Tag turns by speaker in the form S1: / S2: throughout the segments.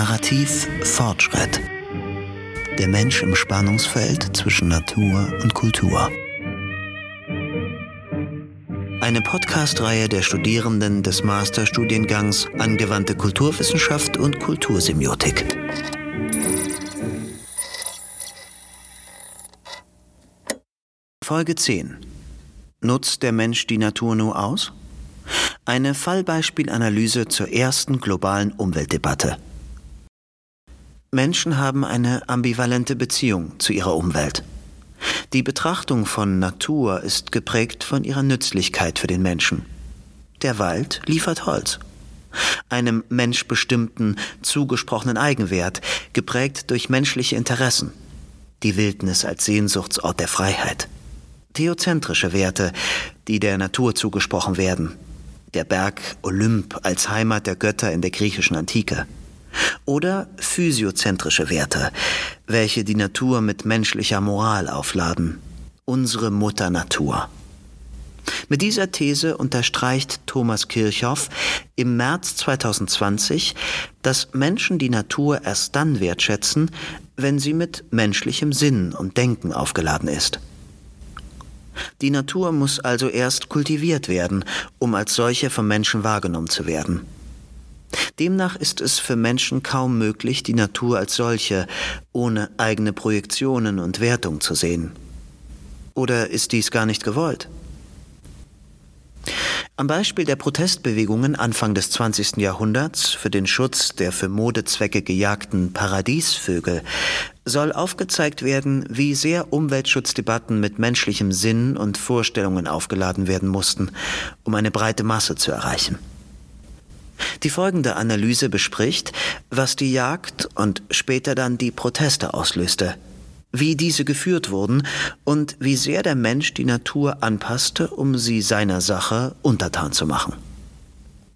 S1: Narrativ Fortschritt. Der Mensch im Spannungsfeld zwischen Natur und Kultur. Eine Podcast-Reihe der Studierenden des Masterstudiengangs Angewandte Kulturwissenschaft und Kultursemiotik. Folge 10. Nutzt der Mensch die Natur nur aus? Eine Fallbeispielanalyse zur ersten globalen Umweltdebatte. Menschen haben eine ambivalente Beziehung zu ihrer Umwelt. Die Betrachtung von Natur ist geprägt von ihrer Nützlichkeit für den Menschen. Der Wald liefert Holz. Einem menschbestimmten, zugesprochenen Eigenwert, geprägt durch menschliche Interessen. Die Wildnis als Sehnsuchtsort der Freiheit. Theozentrische Werte, die der Natur zugesprochen werden, der Berg Olymp als Heimat der Götter in der griechischen Antike. Oder physiozentrische Werte, welche die Natur mit menschlicher Moral aufladen. Unsere Mutter Natur. Mit dieser These unterstreicht Thomas Kirchhoff im März 2020, dass Menschen die Natur erst dann wertschätzen, wenn sie mit menschlichem Sinn und Denken aufgeladen ist. Die Natur muss also erst kultiviert werden, um als solche vom Menschen wahrgenommen zu werden. Demnach ist es für Menschen kaum möglich, die Natur als solche, ohne eigene Projektionen und Wertung zu sehen. Oder ist dies gar nicht gewollt? Am Beispiel der Protestbewegungen Anfang des 20. Jahrhunderts für den Schutz der für Modezwecke gejagten Paradiesvögel soll aufgezeigt werden, wie sehr Umweltschutzdebatten mit menschlichem Sinn und Vorstellungen aufgeladen werden mussten, um eine breite Masse zu erreichen. Die folgende Analyse bespricht, was die Jagd und später dann die Proteste auslöste, wie diese geführt wurden und wie sehr der Mensch die Natur anpasste, um sie seiner Sache untertan zu machen.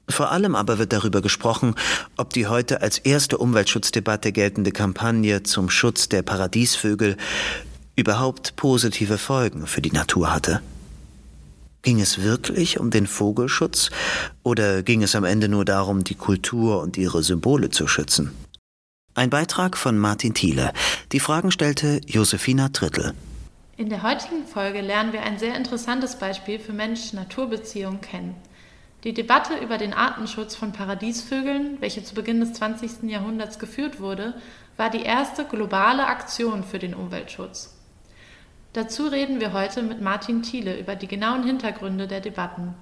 S1: Vor allem aber wird darüber gesprochen, ob die heute als erste Umweltschutzdebatte geltende Kampagne zum Schutz der Paradiesvögel überhaupt positive Folgen für die Natur hatte. Ging es wirklich um den Vogelschutz oder ging es am Ende nur darum, die Kultur und ihre Symbole zu schützen? Ein Beitrag von Martin Thiele. Die Fragen stellte Josefina Trittel.
S2: In der heutigen Folge lernen wir ein sehr interessantes Beispiel für Mensch-Natur-Beziehungen kennen. Die Debatte über den Artenschutz von Paradiesvögeln, welche zu Beginn des 20. Jahrhunderts geführt wurde, war die erste globale Aktion für den Umweltschutz. Dazu reden wir heute mit Martin Thiele über die genauen Hintergründe der Debatten.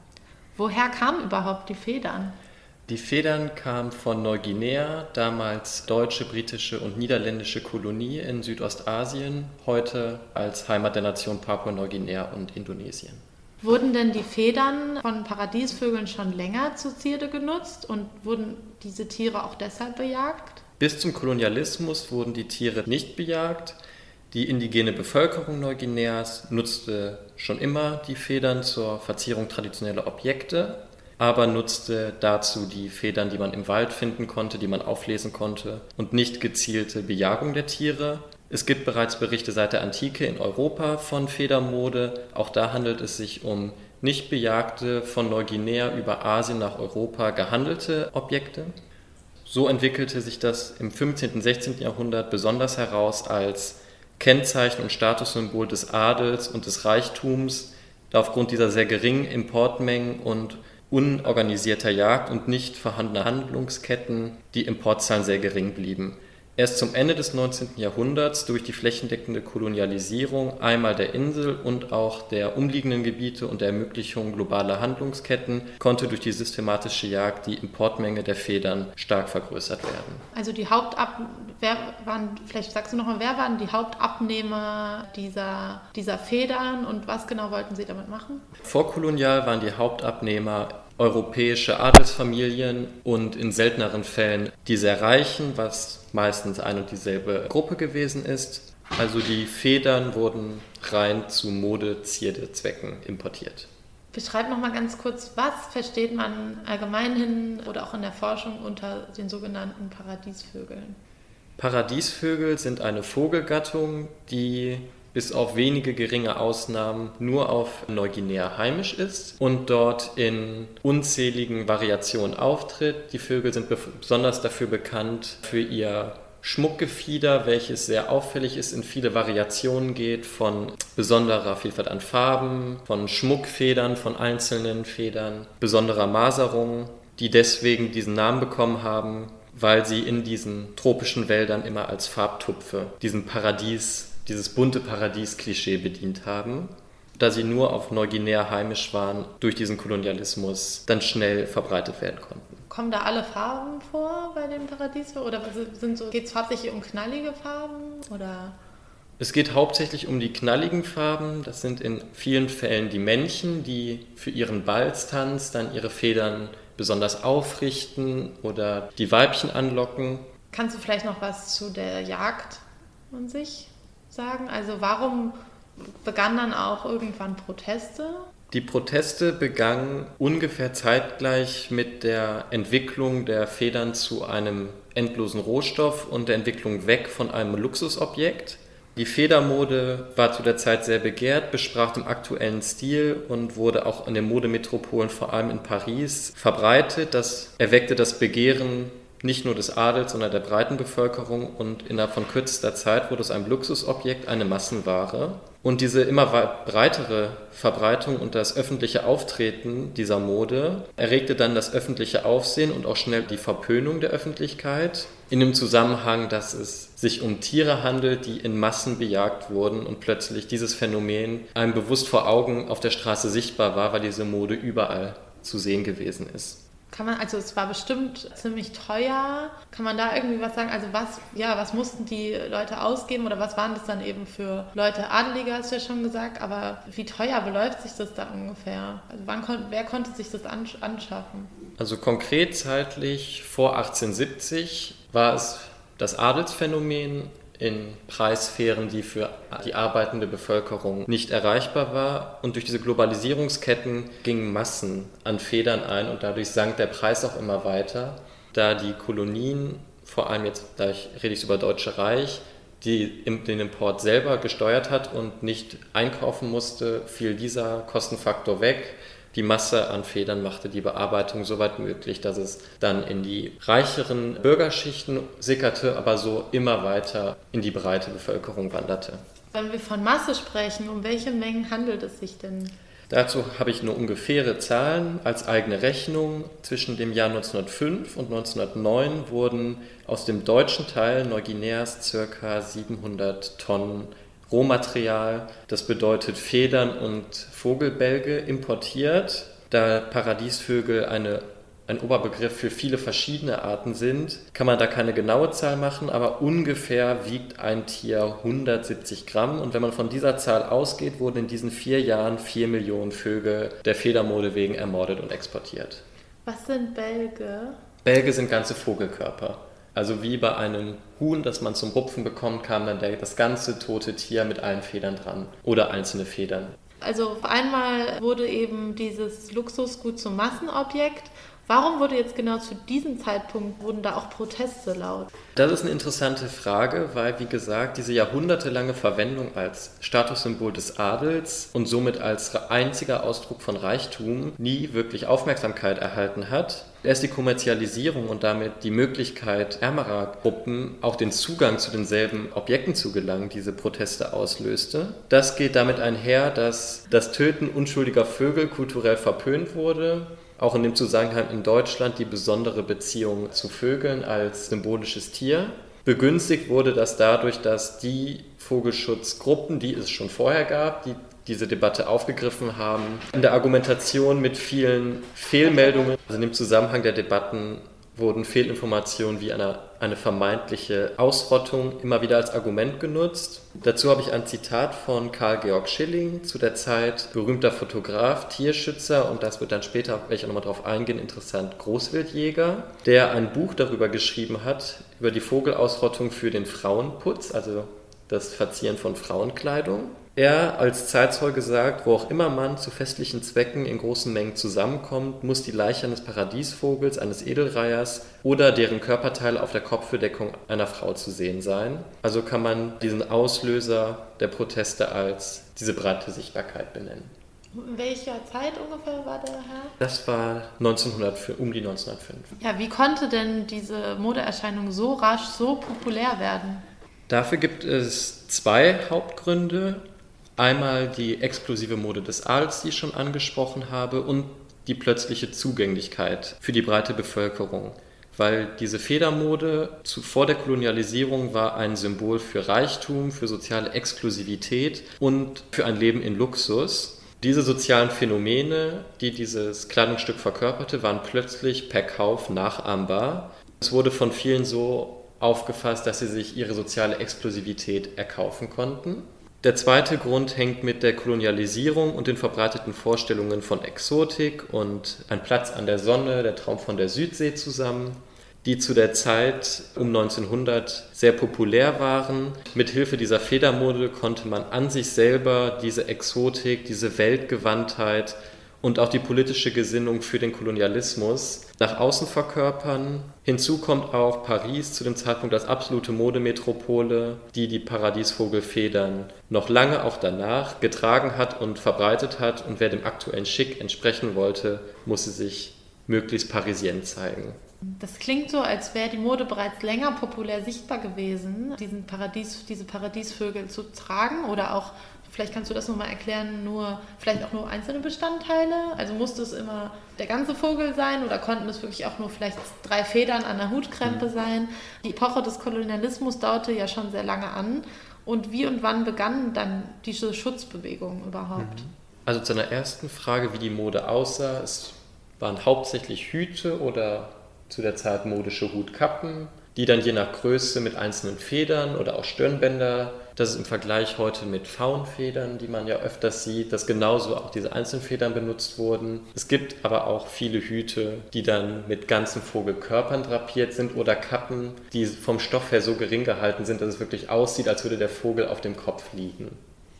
S2: Woher kamen überhaupt die Federn?
S3: Die Federn kamen von Neuguinea, damals deutsche, britische und niederländische Kolonie in Südostasien, heute als Heimat der Nation Papua-Neuguinea und Indonesien.
S2: Wurden denn die Federn von Paradiesvögeln schon länger zur Zierde genutzt und wurden diese Tiere auch deshalb bejagt?
S3: Bis zum Kolonialismus wurden die Tiere nicht bejagt. Die indigene Bevölkerung Neuguineas nutzte schon immer die Federn zur Verzierung traditioneller Objekte, aber nutzte dazu die Federn, die man im Wald finden konnte, die man auflesen konnte und nicht gezielte Bejagung der Tiere. Es gibt bereits Berichte seit der Antike in Europa von Federmode. Auch da handelt es sich um nicht bejagte, von Neuguinea über Asien nach Europa gehandelte Objekte. So entwickelte sich das im 15. und 16. Jahrhundert besonders heraus als Kennzeichen und Statussymbol des Adels und des Reichtums, da aufgrund dieser sehr geringen Importmengen und unorganisierter Jagd und nicht vorhandener Handlungsketten die Importzahlen sehr gering blieben. Erst zum Ende des 19. Jahrhunderts durch die flächendeckende Kolonialisierung einmal der Insel und auch der umliegenden Gebiete und der Ermöglichung globaler Handlungsketten konnte durch die systematische Jagd die Importmenge der Federn stark vergrößert werden.
S2: Also die Hauptab wer waren, vielleicht sagst du nochmal, wer waren die Hauptabnehmer dieser, dieser Federn und was genau wollten sie damit machen?
S3: Vorkolonial waren die Hauptabnehmer europäische Adelsfamilien und in selteneren Fällen die sehr Reichen, was meistens ein und dieselbe Gruppe gewesen ist. Also die Federn wurden rein zu Mode-Zierde-Zwecken importiert.
S2: Beschreib noch mal ganz kurz, was versteht man allgemein hin oder auch in der Forschung unter den sogenannten Paradiesvögeln?
S3: Paradiesvögel sind eine Vogelgattung, die bis auf wenige geringe Ausnahmen nur auf Neuguinea heimisch ist und dort in unzähligen Variationen auftritt. Die Vögel sind besonders dafür bekannt für ihr Schmuckgefieder, welches sehr auffällig ist, in viele Variationen geht, von besonderer Vielfalt an Farben, von Schmuckfedern, von einzelnen Federn, besonderer Maserung, die deswegen diesen Namen bekommen haben, weil sie in diesen tropischen Wäldern immer als Farbtupfe diesen Paradies, dieses bunte Paradies-Klischee bedient haben. Da sie nur auf Neuguinea heimisch waren, durch diesen Kolonialismus dann schnell verbreitet werden konnten.
S2: Kommen da alle Farben vor bei den Paradiesvögeln? Oder sind so, geht es hauptsächlich um knallige Farben? Oder?
S3: Es geht hauptsächlich um die knalligen Farben. Das sind in vielen Fällen die Männchen, die für ihren Balztanz dann ihre Federn besonders aufrichten oder die Weibchen anlocken.
S2: Kannst du vielleicht noch was zu der Jagd an sich sagen? Also warum begannen dann auch irgendwann Proteste?
S3: Die Proteste begannen ungefähr zeitgleich mit der Entwicklung der Federn zu einem endlosen Rohstoff und der Entwicklung weg von einem Luxusobjekt. Die Federmode war zu der Zeit sehr begehrt, besprach den aktuellen Stil und wurde auch in den Modemetropolen, vor allem in Paris, verbreitet. Das erweckte das Begehren nicht nur des Adels, sondern der breiten Bevölkerung und innerhalb von kürzester Zeit wurde es ein Luxusobjekt, eine Massenware. Und diese immer breitere Verbreitung und das öffentliche Auftreten dieser Mode erregte dann das öffentliche Aufsehen und auch schnell die Verpönung der Öffentlichkeit in dem Zusammenhang, dass es sich um Tiere handelt, die in Massen bejagt wurden und plötzlich dieses Phänomen einem bewusst vor Augen auf der Straße sichtbar war, weil diese Mode überall zu sehen gewesen ist.
S2: Kann man, also es war bestimmt ziemlich teuer. Kann man da irgendwie was sagen? Also was, ja, was mussten die Leute ausgeben oder was waren das dann eben für Leute? Adelige hast du ja schon gesagt, aber wie teuer beläuft sich das da ungefähr? Also wann kon wer konnte sich das anschaffen?
S3: Also konkret zeitlich vor 1870 war es das Adelsphänomen in Preissphären, die für die arbeitende Bevölkerung nicht erreichbar war. Und durch diese Globalisierungsketten gingen Massen an Federn ein und dadurch sank der Preis auch immer weiter, da die Kolonien, vor allem jetzt, da ich, rede ich über Deutsche Reich, die den Import selber gesteuert hat und nicht einkaufen musste, fiel dieser Kostenfaktor weg die Masse an Federn machte die Bearbeitung so weit möglich, dass es dann in die reicheren Bürgerschichten sickerte, aber so immer weiter in die breite Bevölkerung wanderte.
S2: Wenn wir von Masse sprechen, um welche Mengen handelt es sich denn?
S3: Dazu habe ich nur ungefähre Zahlen als eigene Rechnung. Zwischen dem Jahr 1905 und 1909 wurden aus dem deutschen Teil Neuguineas ca. 700 Tonnen Rohmaterial, das bedeutet Federn und Vogelbälge, importiert. Da Paradiesvögel eine, ein Oberbegriff für viele verschiedene Arten sind, kann man da keine genaue Zahl machen, aber ungefähr wiegt ein Tier 170 Gramm. Und wenn man von dieser Zahl ausgeht, wurden in diesen vier Jahren vier Millionen Vögel der Federmode wegen ermordet und exportiert.
S2: Was sind Bälge?
S3: Bälge sind ganze Vogelkörper. Also wie bei einem Huhn, das man zum Rupfen bekommt, kam dann der, das ganze tote Tier mit allen Federn dran oder einzelne Federn.
S2: Also auf einmal wurde eben dieses Luxusgut zum Massenobjekt Warum wurde jetzt genau zu diesem Zeitpunkt, wurden da auch Proteste laut?
S3: Das ist eine interessante Frage, weil, wie gesagt, diese jahrhundertelange Verwendung als Statussymbol des Adels und somit als einziger Ausdruck von Reichtum nie wirklich Aufmerksamkeit erhalten hat. Erst die Kommerzialisierung und damit die Möglichkeit ärmerer Gruppen auch den Zugang zu denselben Objekten zu gelangen, diese Proteste auslöste. Das geht damit einher, dass das Töten unschuldiger Vögel kulturell verpönt wurde auch in dem Zusammenhang in Deutschland die besondere Beziehung zu Vögeln als symbolisches Tier. Begünstigt wurde das dadurch, dass die Vogelschutzgruppen, die es schon vorher gab, die diese Debatte aufgegriffen haben, in der Argumentation mit vielen Fehlmeldungen, also in dem Zusammenhang der Debatten wurden Fehlinformationen wie eine, eine vermeintliche Ausrottung immer wieder als Argument genutzt. Dazu habe ich ein Zitat von Karl Georg Schilling, zu der Zeit berühmter Fotograf, Tierschützer und das wird dann später, werde ich auch nochmal darauf eingehen, interessant, Großwildjäger, der ein Buch darüber geschrieben hat, über die Vogelausrottung für den Frauenputz, also das Verzieren von Frauenkleidung. Er als Zeitzeuge sagt, wo auch immer man zu festlichen Zwecken in großen Mengen zusammenkommt, muss die Leiche eines Paradiesvogels, eines Edelreihers oder deren Körperteile auf der Kopfbedeckung einer Frau zu sehen sein. Also kann man diesen Auslöser der Proteste als diese breite Sichtbarkeit benennen.
S2: In welcher Zeit ungefähr war der Herr?
S3: Das war 1905, um die 1905.
S2: Ja, wie konnte denn diese Modeerscheinung so rasch so populär werden?
S3: Dafür gibt es zwei Hauptgründe. Einmal die exklusive Mode des Adels, die ich schon angesprochen habe, und die plötzliche Zugänglichkeit für die breite Bevölkerung. Weil diese Federmode vor der Kolonialisierung war ein Symbol für Reichtum, für soziale Exklusivität und für ein Leben in Luxus. Diese sozialen Phänomene, die dieses Kleidungsstück verkörperte, waren plötzlich per Kauf nachahmbar. Es wurde von vielen so aufgefasst, dass sie sich ihre soziale Exklusivität erkaufen konnten. Der zweite Grund hängt mit der Kolonialisierung und den verbreiteten Vorstellungen von Exotik und ein Platz an der Sonne, der Traum von der Südsee zusammen, die zu der Zeit um 1900 sehr populär waren. Mit Hilfe dieser Federmode konnte man an sich selber diese Exotik, diese Weltgewandtheit und auch die politische Gesinnung für den Kolonialismus nach außen verkörpern. Hinzu kommt auch Paris zu dem Zeitpunkt als absolute Modemetropole, die die Paradiesvogelfedern noch lange auch danach getragen hat und verbreitet hat. Und wer dem aktuellen Schick entsprechen wollte, musste sich möglichst parisien zeigen.
S2: Das klingt so, als wäre die Mode bereits länger populär sichtbar gewesen, diesen Paradies, diese Paradiesvögel zu tragen oder auch Vielleicht kannst du das nochmal erklären, nur vielleicht auch nur einzelne Bestandteile. Also musste es immer der ganze Vogel sein oder konnten es wirklich auch nur vielleicht drei Federn an der Hutkrempe mhm. sein? Die Epoche des Kolonialismus dauerte ja schon sehr lange an. Und wie und wann begann dann diese Schutzbewegung überhaupt? Mhm.
S3: Also zu einer ersten Frage, wie die Mode aussah. Es waren hauptsächlich Hüte oder zu der Zeit modische Hutkappen, die dann je nach Größe mit einzelnen Federn oder auch Stirnbänder das ist im Vergleich heute mit Faunfedern, die man ja öfters sieht, dass genauso auch diese Einzelfedern benutzt wurden. Es gibt aber auch viele Hüte, die dann mit ganzen Vogelkörpern drapiert sind oder Kappen, die vom Stoff her so gering gehalten sind, dass es wirklich aussieht, als würde der Vogel auf dem Kopf liegen.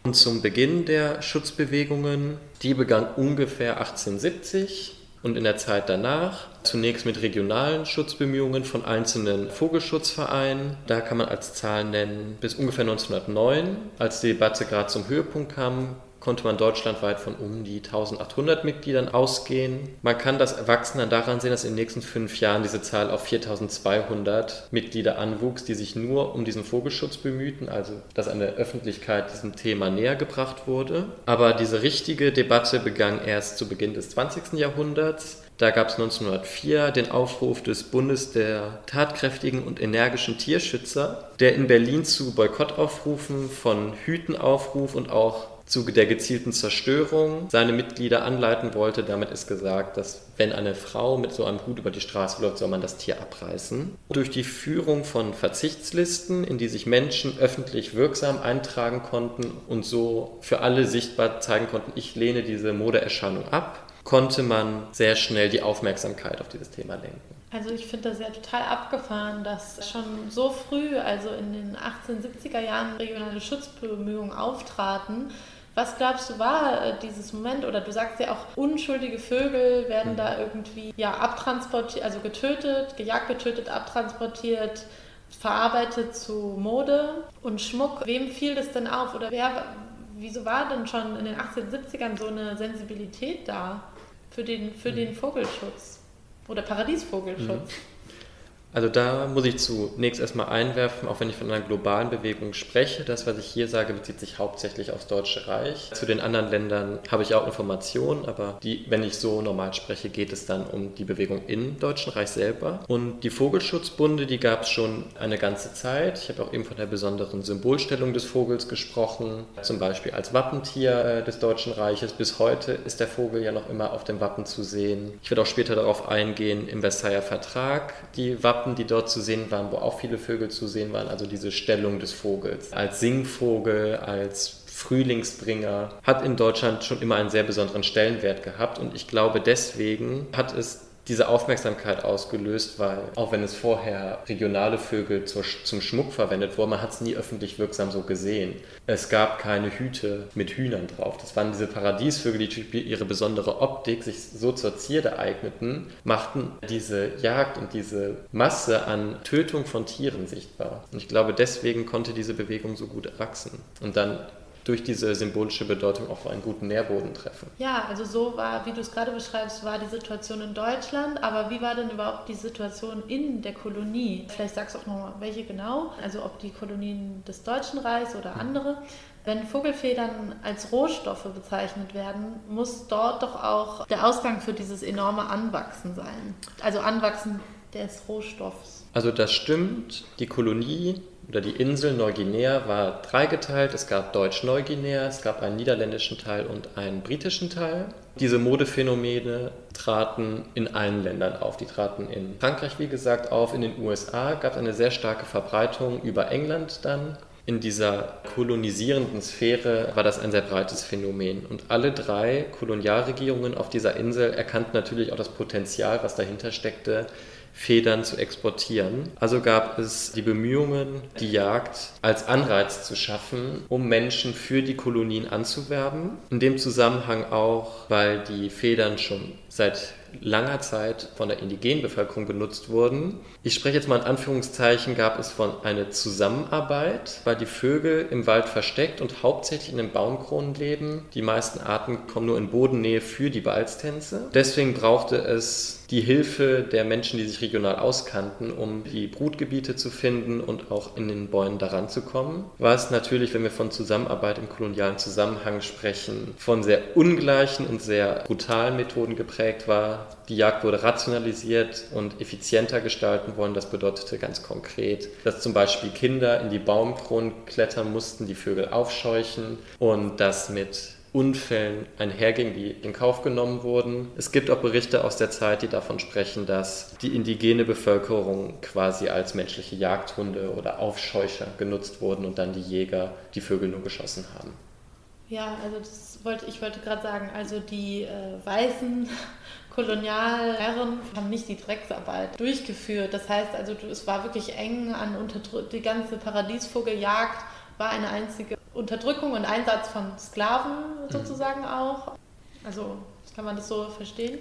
S3: Und zum Beginn der Schutzbewegungen, die begann ungefähr 1870 und in der Zeit danach zunächst mit regionalen Schutzbemühungen von einzelnen Vogelschutzvereinen. Da kann man als Zahl nennen, bis ungefähr 1909, als die Debatte gerade zum Höhepunkt kam, konnte man deutschlandweit von um die 1800 Mitgliedern ausgehen. Man kann das Erwachsene daran sehen, dass in den nächsten fünf Jahren diese Zahl auf 4200 Mitglieder anwuchs, die sich nur um diesen Vogelschutz bemühten, also dass an der Öffentlichkeit diesem Thema näher gebracht wurde. Aber diese richtige Debatte begann erst zu Beginn des 20. Jahrhunderts. Da gab es 1904 den Aufruf des Bundes der tatkräftigen und energischen Tierschützer, der in Berlin zu Boykottaufrufen von Hüten aufruf und auch Zuge der gezielten Zerstörung seine Mitglieder anleiten wollte. Damit ist gesagt, dass wenn eine Frau mit so einem Hut über die Straße läuft, soll man das Tier abreißen. Durch die Führung von Verzichtslisten, in die sich Menschen öffentlich wirksam eintragen konnten und so für alle sichtbar zeigen konnten, ich lehne diese Modeerscheinung ab, konnte man sehr schnell die Aufmerksamkeit auf dieses Thema lenken.
S2: Also ich finde das ja total abgefahren, dass schon so früh, also in den 1870er Jahren, regionale Schutzbemühungen auftraten. Was glaubst du war äh, dieses Moment? Oder du sagst ja auch, unschuldige Vögel werden mhm. da irgendwie ja, abtransportiert, also getötet, gejagt, getötet, abtransportiert, verarbeitet zu Mode und Schmuck. Wem fiel das denn auf? Oder wer, wieso war denn schon in den 1870ern so eine Sensibilität da für den, für mhm. den Vogelschutz? Oder Paradiesvogelschutz. Mhm.
S3: Also da muss ich zunächst erstmal einwerfen, auch wenn ich von einer globalen Bewegung spreche, das, was ich hier sage, bezieht sich hauptsächlich aufs Deutsche Reich. Zu den anderen Ländern habe ich auch Informationen, aber die, wenn ich so normal spreche, geht es dann um die Bewegung im Deutschen Reich selber. Und die Vogelschutzbunde, die gab es schon eine ganze Zeit. Ich habe auch eben von der besonderen Symbolstellung des Vogels gesprochen, zum Beispiel als Wappentier äh, des Deutschen Reiches. Bis heute ist der Vogel ja noch immer auf dem Wappen zu sehen. Ich werde auch später darauf eingehen, im Versailler Vertrag die Wappen Wappen, die dort zu sehen waren, wo auch viele Vögel zu sehen waren, also diese Stellung des Vogels. Als Singvogel, als Frühlingsbringer, hat in Deutschland schon immer einen sehr besonderen Stellenwert gehabt und ich glaube deswegen hat es diese Aufmerksamkeit ausgelöst, weil auch wenn es vorher regionale Vögel zur, zum Schmuck verwendet wurden, man hat es nie öffentlich wirksam so gesehen. Es gab keine Hüte mit Hühnern drauf. Das waren diese Paradiesvögel, die durch ihre besondere Optik sich so zur Zierde eigneten, machten diese Jagd und diese Masse an Tötung von Tieren sichtbar. Und ich glaube, deswegen konnte diese Bewegung so gut wachsen. Und dann durch diese symbolische Bedeutung auch einen guten Nährboden treffen.
S2: Ja, also so war, wie du es gerade beschreibst, war die Situation in Deutschland, aber wie war denn überhaupt die Situation in der Kolonie? Vielleicht sagst du auch nochmal, welche genau, also ob die Kolonien des Deutschen Reichs oder andere. Wenn Vogelfedern als Rohstoffe bezeichnet werden, muss dort doch auch der Ausgang für dieses enorme Anwachsen sein. Also Anwachsen des Rohstoffs.
S3: Also das stimmt, die Kolonie oder die Insel Neuguinea war dreigeteilt. Es gab Deutsch-Neuguinea, es gab einen niederländischen Teil und einen britischen Teil. Diese Modephänomene traten in allen Ländern auf. Die traten in Frankreich, wie gesagt, auf. In den USA gab es eine sehr starke Verbreitung über England dann. In dieser kolonisierenden Sphäre war das ein sehr breites Phänomen. Und alle drei Kolonialregierungen auf dieser Insel erkannten natürlich auch das Potenzial, was dahinter steckte, Federn zu exportieren. Also gab es die Bemühungen, die Jagd als Anreiz zu schaffen, um Menschen für die Kolonien anzuwerben. In dem Zusammenhang auch, weil die Federn schon seit langer Zeit von der indigenen Bevölkerung benutzt wurden. Ich spreche jetzt mal in Anführungszeichen, gab es von einer Zusammenarbeit, weil die Vögel im Wald versteckt und hauptsächlich in den Baumkronen leben. Die meisten Arten kommen nur in Bodennähe für die Balztänze. Deswegen brauchte es die Hilfe der Menschen, die sich regional auskannten, um die Brutgebiete zu finden und auch in den Bäumen daran zu kommen. Was natürlich, wenn wir von Zusammenarbeit im kolonialen Zusammenhang sprechen, von sehr ungleichen und sehr brutalen Methoden geprägt war. Die Jagd wurde rationalisiert und effizienter gestalten wollen. Das bedeutete ganz konkret, dass zum Beispiel Kinder in die Baumkronen klettern mussten, die Vögel aufscheuchen und das mit Unfällen einherging, die in Kauf genommen wurden. Es gibt auch Berichte aus der Zeit, die davon sprechen, dass die indigene Bevölkerung quasi als menschliche Jagdhunde oder Aufscheucher genutzt wurden und dann die Jäger die Vögel nur geschossen haben.
S2: Ja, also wollte ich wollte gerade sagen, also die äh, weißen Kolonialherren haben nicht die Drecksarbeit durchgeführt. Das heißt also, es war wirklich eng an Unterdrück die ganze Paradiesvogeljagd war eine einzige Unterdrückung und Einsatz von Sklaven sozusagen auch. Also kann man das so verstehen?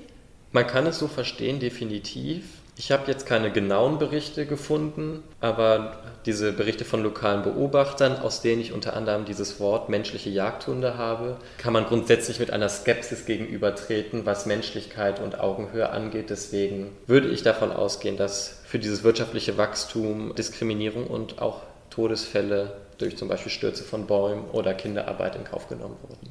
S3: Man kann es so verstehen, definitiv. Ich habe jetzt keine genauen Berichte gefunden, aber diese Berichte von lokalen Beobachtern, aus denen ich unter anderem dieses Wort menschliche Jagdhunde habe, kann man grundsätzlich mit einer Skepsis gegenübertreten, was Menschlichkeit und Augenhöhe angeht. Deswegen würde ich davon ausgehen, dass für dieses wirtschaftliche Wachstum Diskriminierung und auch Todesfälle durch zum Beispiel Stürze von Bäumen oder Kinderarbeit in Kauf genommen wurden.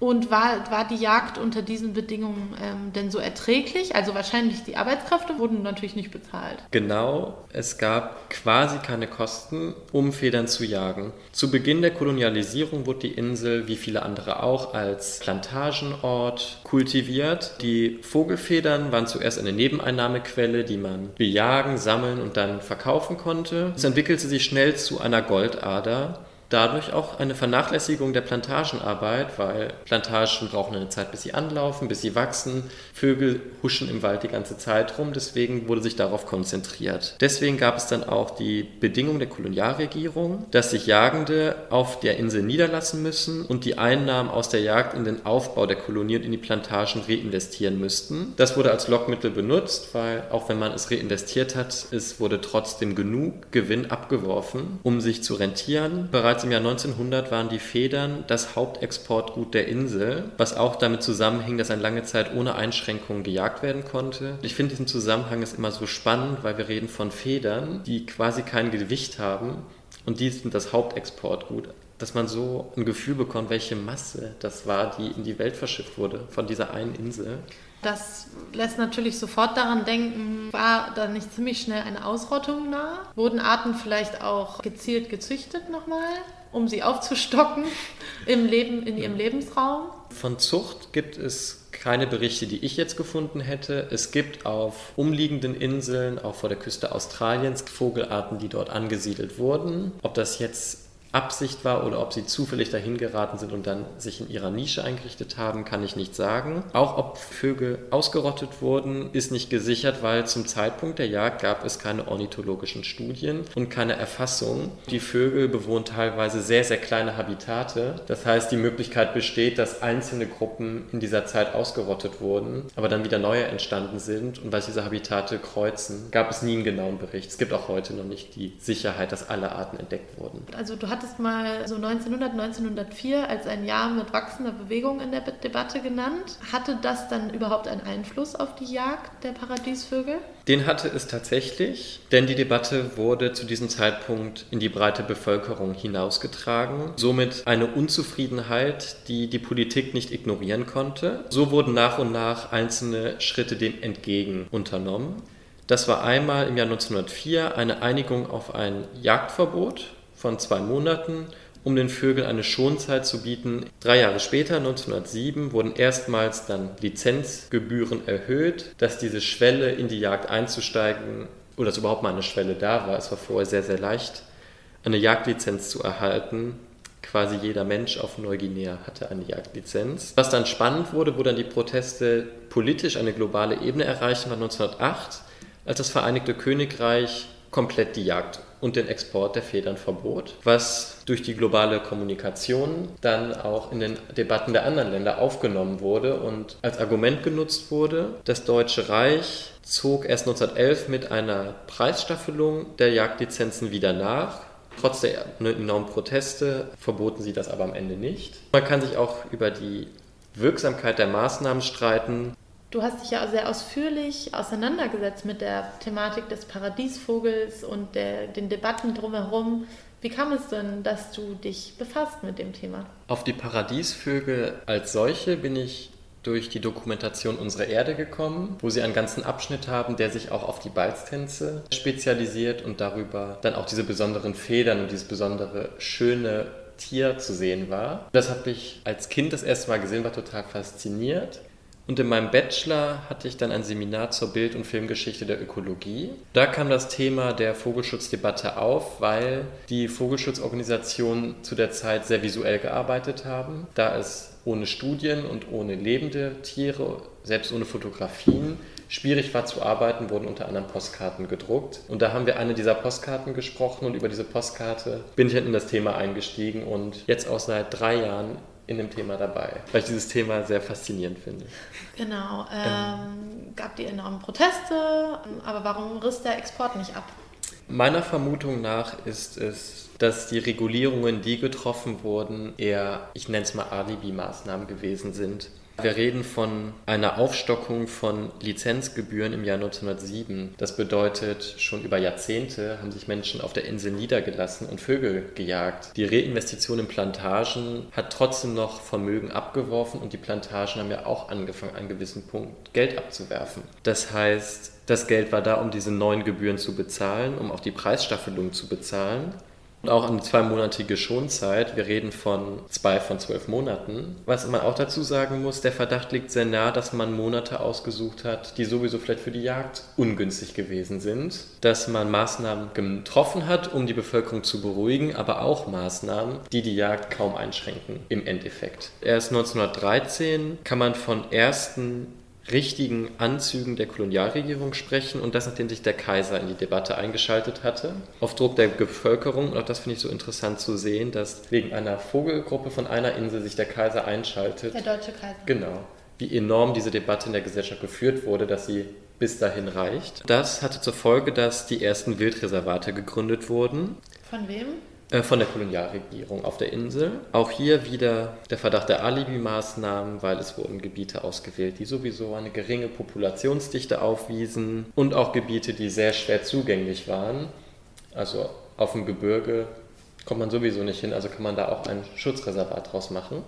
S2: Und war, war die Jagd unter diesen Bedingungen ähm, denn so erträglich? Also wahrscheinlich die Arbeitskräfte wurden natürlich nicht bezahlt.
S3: Genau, es gab quasi keine Kosten, um Federn zu jagen. Zu Beginn der Kolonialisierung wurde die Insel, wie viele andere auch, als Plantagenort kultiviert. Die Vogelfedern waren zuerst eine Nebeneinnahmequelle, die man bejagen, sammeln und dann verkaufen konnte. Es entwickelte sich schnell zu einer Goldader dadurch auch eine Vernachlässigung der Plantagenarbeit, weil Plantagen brauchen eine Zeit, bis sie anlaufen, bis sie wachsen. Vögel huschen im Wald die ganze Zeit rum, deswegen wurde sich darauf konzentriert. Deswegen gab es dann auch die Bedingung der Kolonialregierung, dass sich Jagende auf der Insel niederlassen müssen und die Einnahmen aus der Jagd in den Aufbau der Kolonie und in die Plantagen reinvestieren müssten. Das wurde als Lockmittel benutzt, weil auch wenn man es reinvestiert hat, es wurde trotzdem genug Gewinn abgeworfen, um sich zu rentieren. Bereits Bereits im Jahr 1900 waren die Federn das Hauptexportgut der Insel, was auch damit zusammenhing, dass eine lange Zeit ohne Einschränkungen gejagt werden konnte. Ich finde diesen Zusammenhang ist immer so spannend, weil wir reden von Federn, die quasi kein Gewicht haben und die sind das Hauptexportgut dass man so ein Gefühl bekommt, welche Masse das war, die in die Welt verschifft wurde von dieser einen Insel.
S2: Das lässt natürlich sofort daran denken, war da nicht ziemlich schnell eine Ausrottung nah? Wurden Arten vielleicht auch gezielt gezüchtet nochmal, um sie aufzustocken im Leben, in ihrem Lebensraum?
S3: Von Zucht gibt es keine Berichte, die ich jetzt gefunden hätte. Es gibt auf umliegenden Inseln, auch vor der Küste Australiens, Vogelarten, die dort angesiedelt wurden. Ob das jetzt Absicht war oder ob sie zufällig dahin geraten sind und dann sich in ihrer Nische eingerichtet haben, kann ich nicht sagen. Auch ob Vögel ausgerottet wurden, ist nicht gesichert, weil zum Zeitpunkt der Jagd gab es keine ornithologischen Studien und keine Erfassung. Die Vögel bewohnen teilweise sehr, sehr kleine Habitate. Das heißt, die Möglichkeit besteht, dass einzelne Gruppen in dieser Zeit ausgerottet wurden, aber dann wieder neue entstanden sind und weil diese Habitate kreuzen, gab es nie einen genauen Bericht. Es gibt auch heute noch nicht die Sicherheit, dass alle Arten entdeckt wurden.
S2: Also du hattest mal so 1900, 1904 als ein Jahr mit wachsender Bewegung in der Debatte genannt. Hatte das dann überhaupt einen Einfluss auf die Jagd der Paradiesvögel?
S3: Den hatte es tatsächlich, denn die Debatte wurde zu diesem Zeitpunkt in die breite Bevölkerung hinausgetragen. Somit eine Unzufriedenheit, die die Politik nicht ignorieren konnte. So wurden nach und nach einzelne Schritte dem entgegen unternommen. Das war einmal im Jahr 1904 eine Einigung auf ein Jagdverbot von zwei Monaten, um den Vögeln eine Schonzeit zu bieten. Drei Jahre später, 1907, wurden erstmals dann Lizenzgebühren erhöht, dass diese Schwelle in die Jagd einzusteigen oder dass überhaupt mal eine Schwelle da war. Es war vorher sehr, sehr leicht, eine Jagdlizenz zu erhalten. Quasi jeder Mensch auf Neuguinea hatte eine Jagdlizenz. Was dann spannend wurde, wo dann die Proteste politisch eine globale Ebene erreichen, war 1908, als das Vereinigte Königreich komplett die Jagd und den Export der Federn verbot, was durch die globale Kommunikation dann auch in den Debatten der anderen Länder aufgenommen wurde und als Argument genutzt wurde. Das Deutsche Reich zog erst 1911 mit einer Preisstaffelung der Jagdlizenzen wieder nach. Trotz der enormen Proteste verboten sie das aber am Ende nicht. Man kann sich auch über die Wirksamkeit der Maßnahmen streiten.
S2: Du hast dich ja sehr ausführlich auseinandergesetzt mit der Thematik des Paradiesvogels und der, den Debatten drumherum. Wie kam es denn, dass du dich befasst mit dem Thema?
S3: Auf die Paradiesvögel als solche bin ich durch die Dokumentation Unsere Erde gekommen, wo sie einen ganzen Abschnitt haben, der sich auch auf die Balztänze spezialisiert und darüber dann auch diese besonderen Federn und dieses besondere schöne Tier zu sehen war. Das habe ich als Kind das erste Mal gesehen, war total fasziniert. Und in meinem Bachelor hatte ich dann ein Seminar zur Bild- und Filmgeschichte der Ökologie. Da kam das Thema der Vogelschutzdebatte auf, weil die Vogelschutzorganisationen zu der Zeit sehr visuell gearbeitet haben. Da es ohne Studien und ohne lebende Tiere, selbst ohne Fotografien, schwierig war zu arbeiten, wurden unter anderem Postkarten gedruckt. Und da haben wir eine dieser Postkarten gesprochen und über diese Postkarte bin ich in das Thema eingestiegen und jetzt auch seit drei Jahren in dem Thema dabei, weil ich dieses Thema sehr faszinierend finde.
S2: Genau. Ähm, ähm, gab die enormen Proteste, aber warum riss der Export nicht ab?
S3: Meiner Vermutung nach ist es, dass die Regulierungen, die getroffen wurden, eher, ich nenne es mal Alibi-Maßnahmen gewesen sind. Wir reden von einer Aufstockung von Lizenzgebühren im Jahr 1907. Das bedeutet, schon über Jahrzehnte haben sich Menschen auf der Insel niedergelassen und Vögel gejagt. Die Reinvestition in Plantagen hat trotzdem noch Vermögen abgeworfen und die Plantagen haben ja auch angefangen, an gewissen Punkt Geld abzuwerfen. Das heißt, das Geld war da, um diese neuen Gebühren zu bezahlen, um auch die Preisstaffelung zu bezahlen. Und auch eine zweimonatige Schonzeit. Wir reden von zwei von zwölf Monaten. Was man auch dazu sagen muss, der Verdacht liegt sehr nah, dass man Monate ausgesucht hat, die sowieso vielleicht für die Jagd ungünstig gewesen sind. Dass man Maßnahmen getroffen hat, um die Bevölkerung zu beruhigen, aber auch Maßnahmen, die die Jagd kaum einschränken im Endeffekt. Erst 1913 kann man von ersten richtigen Anzügen der Kolonialregierung sprechen und das, nachdem sich der Kaiser in die Debatte eingeschaltet hatte, auf Druck der Bevölkerung. Und auch das finde ich so interessant zu sehen, dass wegen einer Vogelgruppe von einer Insel sich der Kaiser einschaltet.
S2: Der deutsche Kaiser.
S3: Genau. Wie enorm diese Debatte in der Gesellschaft geführt wurde, dass sie bis dahin reicht. Das hatte zur Folge, dass die ersten Wildreservate gegründet wurden.
S2: Von wem?
S3: Äh, von der Kolonialregierung auf der Insel. Auch hier wieder der Verdacht der Alibi-Maßnahmen, weil es wurden Gebiete ausgewählt, die sowieso eine geringe Populationsdichte aufwiesen und auch Gebiete, die sehr schwer zugänglich waren. Also auf dem Gebirge kommt man sowieso nicht hin, also kann man da auch ein Schutzreservat draus machen.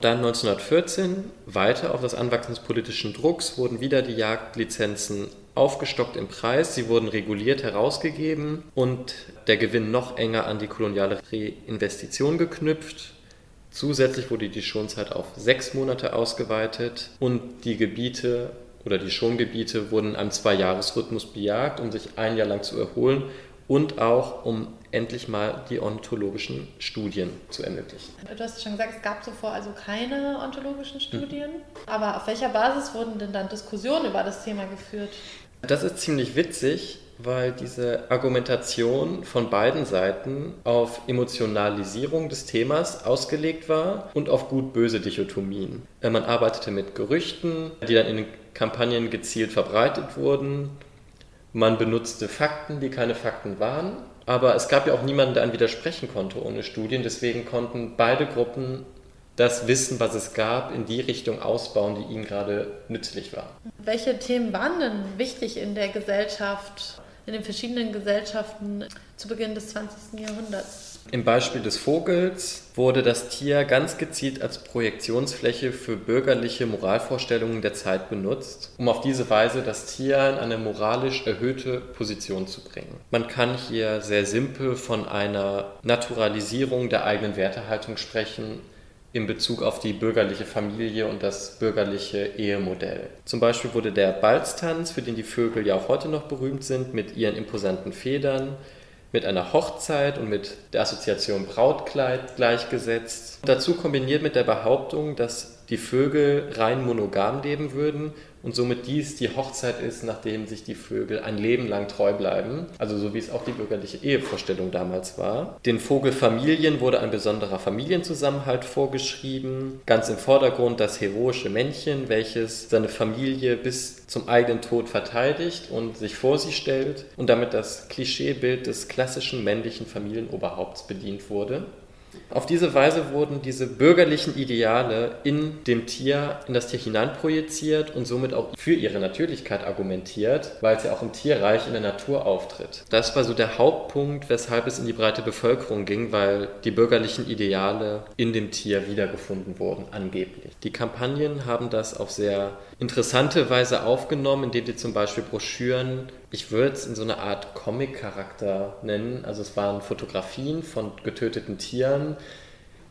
S3: Dann 1914, weiter auf das Anwachsen des politischen Drucks, wurden wieder die Jagdlizenzen aufgestockt im Preis, sie wurden reguliert herausgegeben und der Gewinn noch enger an die koloniale Reinvestition geknüpft. Zusätzlich wurde die Schonzeit auf sechs Monate ausgeweitet und die Gebiete oder die Schongebiete wurden in einem Zweijahresrhythmus bejagt, um sich ein Jahr lang zu erholen und auch um endlich mal die ontologischen Studien zu ermöglichen.
S2: Du hast schon gesagt, es gab zuvor also keine ontologischen Studien. Mhm. Aber auf welcher Basis wurden denn dann Diskussionen über das Thema geführt?
S3: Das ist ziemlich witzig, weil diese Argumentation von beiden Seiten auf Emotionalisierung des Themas ausgelegt war und auf gut-böse Dichotomien. Äh, man arbeitete mit Gerüchten, die dann in Kampagnen gezielt verbreitet wurden. Man benutzte Fakten, die keine Fakten waren. Aber es gab ja auch niemanden, der einen widersprechen konnte ohne Studien. Deswegen konnten beide Gruppen das Wissen, was es gab, in die Richtung ausbauen, die ihnen gerade nützlich war.
S2: Welche Themen waren denn wichtig in der Gesellschaft, in den verschiedenen Gesellschaften zu Beginn des 20. Jahrhunderts?
S3: Im Beispiel des Vogels wurde das Tier ganz gezielt als Projektionsfläche für bürgerliche Moralvorstellungen der Zeit benutzt, um auf diese Weise das Tier in eine moralisch erhöhte Position zu bringen. Man kann hier sehr simpel von einer Naturalisierung der eigenen Wertehaltung sprechen, in Bezug auf die bürgerliche Familie und das bürgerliche Ehemodell. Zum Beispiel wurde der Balztanz, für den die Vögel ja auch heute noch berühmt sind, mit ihren imposanten Federn, mit einer Hochzeit und mit der Assoziation Brautkleid gleichgesetzt. Dazu kombiniert mit der Behauptung, dass die Vögel rein monogam leben würden und somit dies die Hochzeit ist, nachdem sich die Vögel ein Leben lang treu bleiben, also so wie es auch die bürgerliche Ehevorstellung damals war. Den Vogelfamilien wurde ein besonderer Familienzusammenhalt vorgeschrieben, ganz im Vordergrund das heroische Männchen, welches seine Familie bis zum eigenen Tod verteidigt und sich vor sie stellt und damit das Klischeebild des klassischen männlichen Familienoberhaupts bedient wurde. Auf diese Weise wurden diese bürgerlichen Ideale in dem Tier, in das Tier hineinprojiziert und somit auch für ihre Natürlichkeit argumentiert, weil es ja auch im Tierreich in der Natur auftritt. Das war so der Hauptpunkt, weshalb es in die breite Bevölkerung ging, weil die bürgerlichen Ideale in dem Tier wiedergefunden wurden, angeblich. Die Kampagnen haben das auf sehr interessante Weise aufgenommen, indem sie zum Beispiel Broschüren, ich würde es in so eine Art Comic-Charakter nennen. Also es waren Fotografien von getöteten Tieren,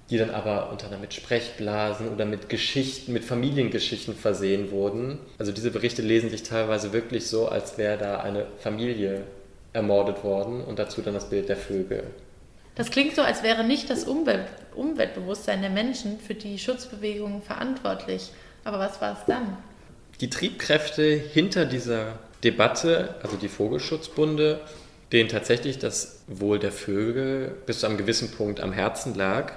S3: die dann aber unter anderem mit Sprechblasen oder mit Geschichten, mit Familiengeschichten versehen wurden. Also diese Berichte lesen sich teilweise wirklich so, als wäre da eine Familie ermordet worden und dazu dann das Bild der Vögel.
S2: Das klingt so, als wäre nicht das Umwelt Umweltbewusstsein der Menschen für die Schutzbewegungen verantwortlich. Aber was war es dann?
S3: Die Triebkräfte hinter dieser Debatte, also die Vogelschutzbunde, denen tatsächlich das Wohl der Vögel bis zu einem gewissen Punkt am Herzen lag,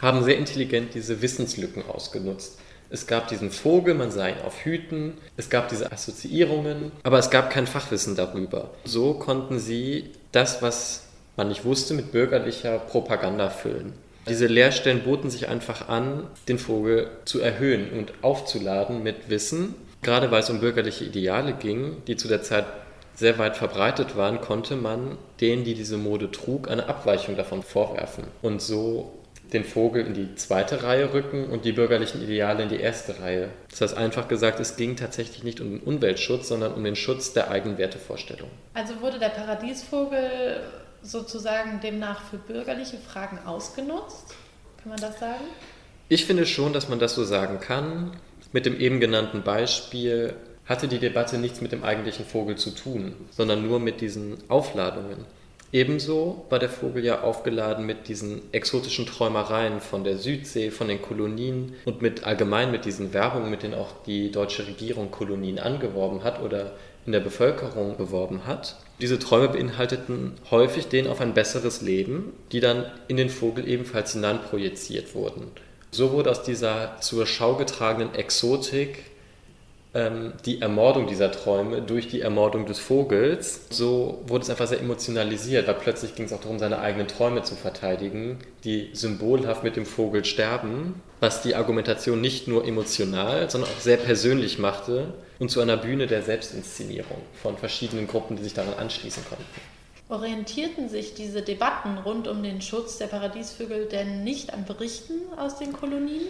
S3: haben sehr intelligent diese Wissenslücken ausgenutzt. Es gab diesen Vogel, man sah ihn auf Hüten, es gab diese Assoziierungen, aber es gab kein Fachwissen darüber. So konnten sie das, was man nicht wusste, mit bürgerlicher Propaganda füllen. Diese Lehrstellen boten sich einfach an, den Vogel zu erhöhen und aufzuladen mit Wissen. Gerade weil es um bürgerliche Ideale ging, die zu der Zeit sehr weit verbreitet waren, konnte man denen, die diese Mode trug, eine Abweichung davon vorwerfen und so den Vogel in die zweite Reihe rücken und die bürgerlichen Ideale in die erste Reihe. Das heißt einfach gesagt, es ging tatsächlich nicht um den Umweltschutz, sondern um den Schutz der eigenen Wertevorstellung.
S2: Also wurde der Paradiesvogel sozusagen demnach für bürgerliche Fragen ausgenutzt? Kann man das sagen?
S3: Ich finde schon, dass man das so sagen kann. Mit dem eben genannten Beispiel hatte die Debatte nichts mit dem eigentlichen Vogel zu tun, sondern nur mit diesen Aufladungen. Ebenso war der Vogel ja aufgeladen mit diesen exotischen Träumereien von der Südsee, von den Kolonien und mit allgemein mit diesen Werbungen, mit denen auch die deutsche Regierung Kolonien angeworben hat oder in der Bevölkerung beworben hat. Diese Träume beinhalteten häufig den auf ein besseres Leben, die dann in den Vogel ebenfalls hineinprojiziert wurden. So wurde aus dieser zur Schau getragenen Exotik ähm, die Ermordung dieser Träume durch die Ermordung des Vogels. So wurde es einfach sehr emotionalisiert, weil plötzlich ging es auch darum, seine eigenen Träume zu verteidigen, die symbolhaft mit dem Vogel sterben, was die Argumentation nicht nur emotional, sondern auch sehr persönlich machte und zu einer Bühne der Selbstinszenierung von verschiedenen Gruppen, die sich daran anschließen konnten.
S2: Orientierten sich diese Debatten rund um den Schutz der Paradiesvögel denn nicht an Berichten aus den Kolonien?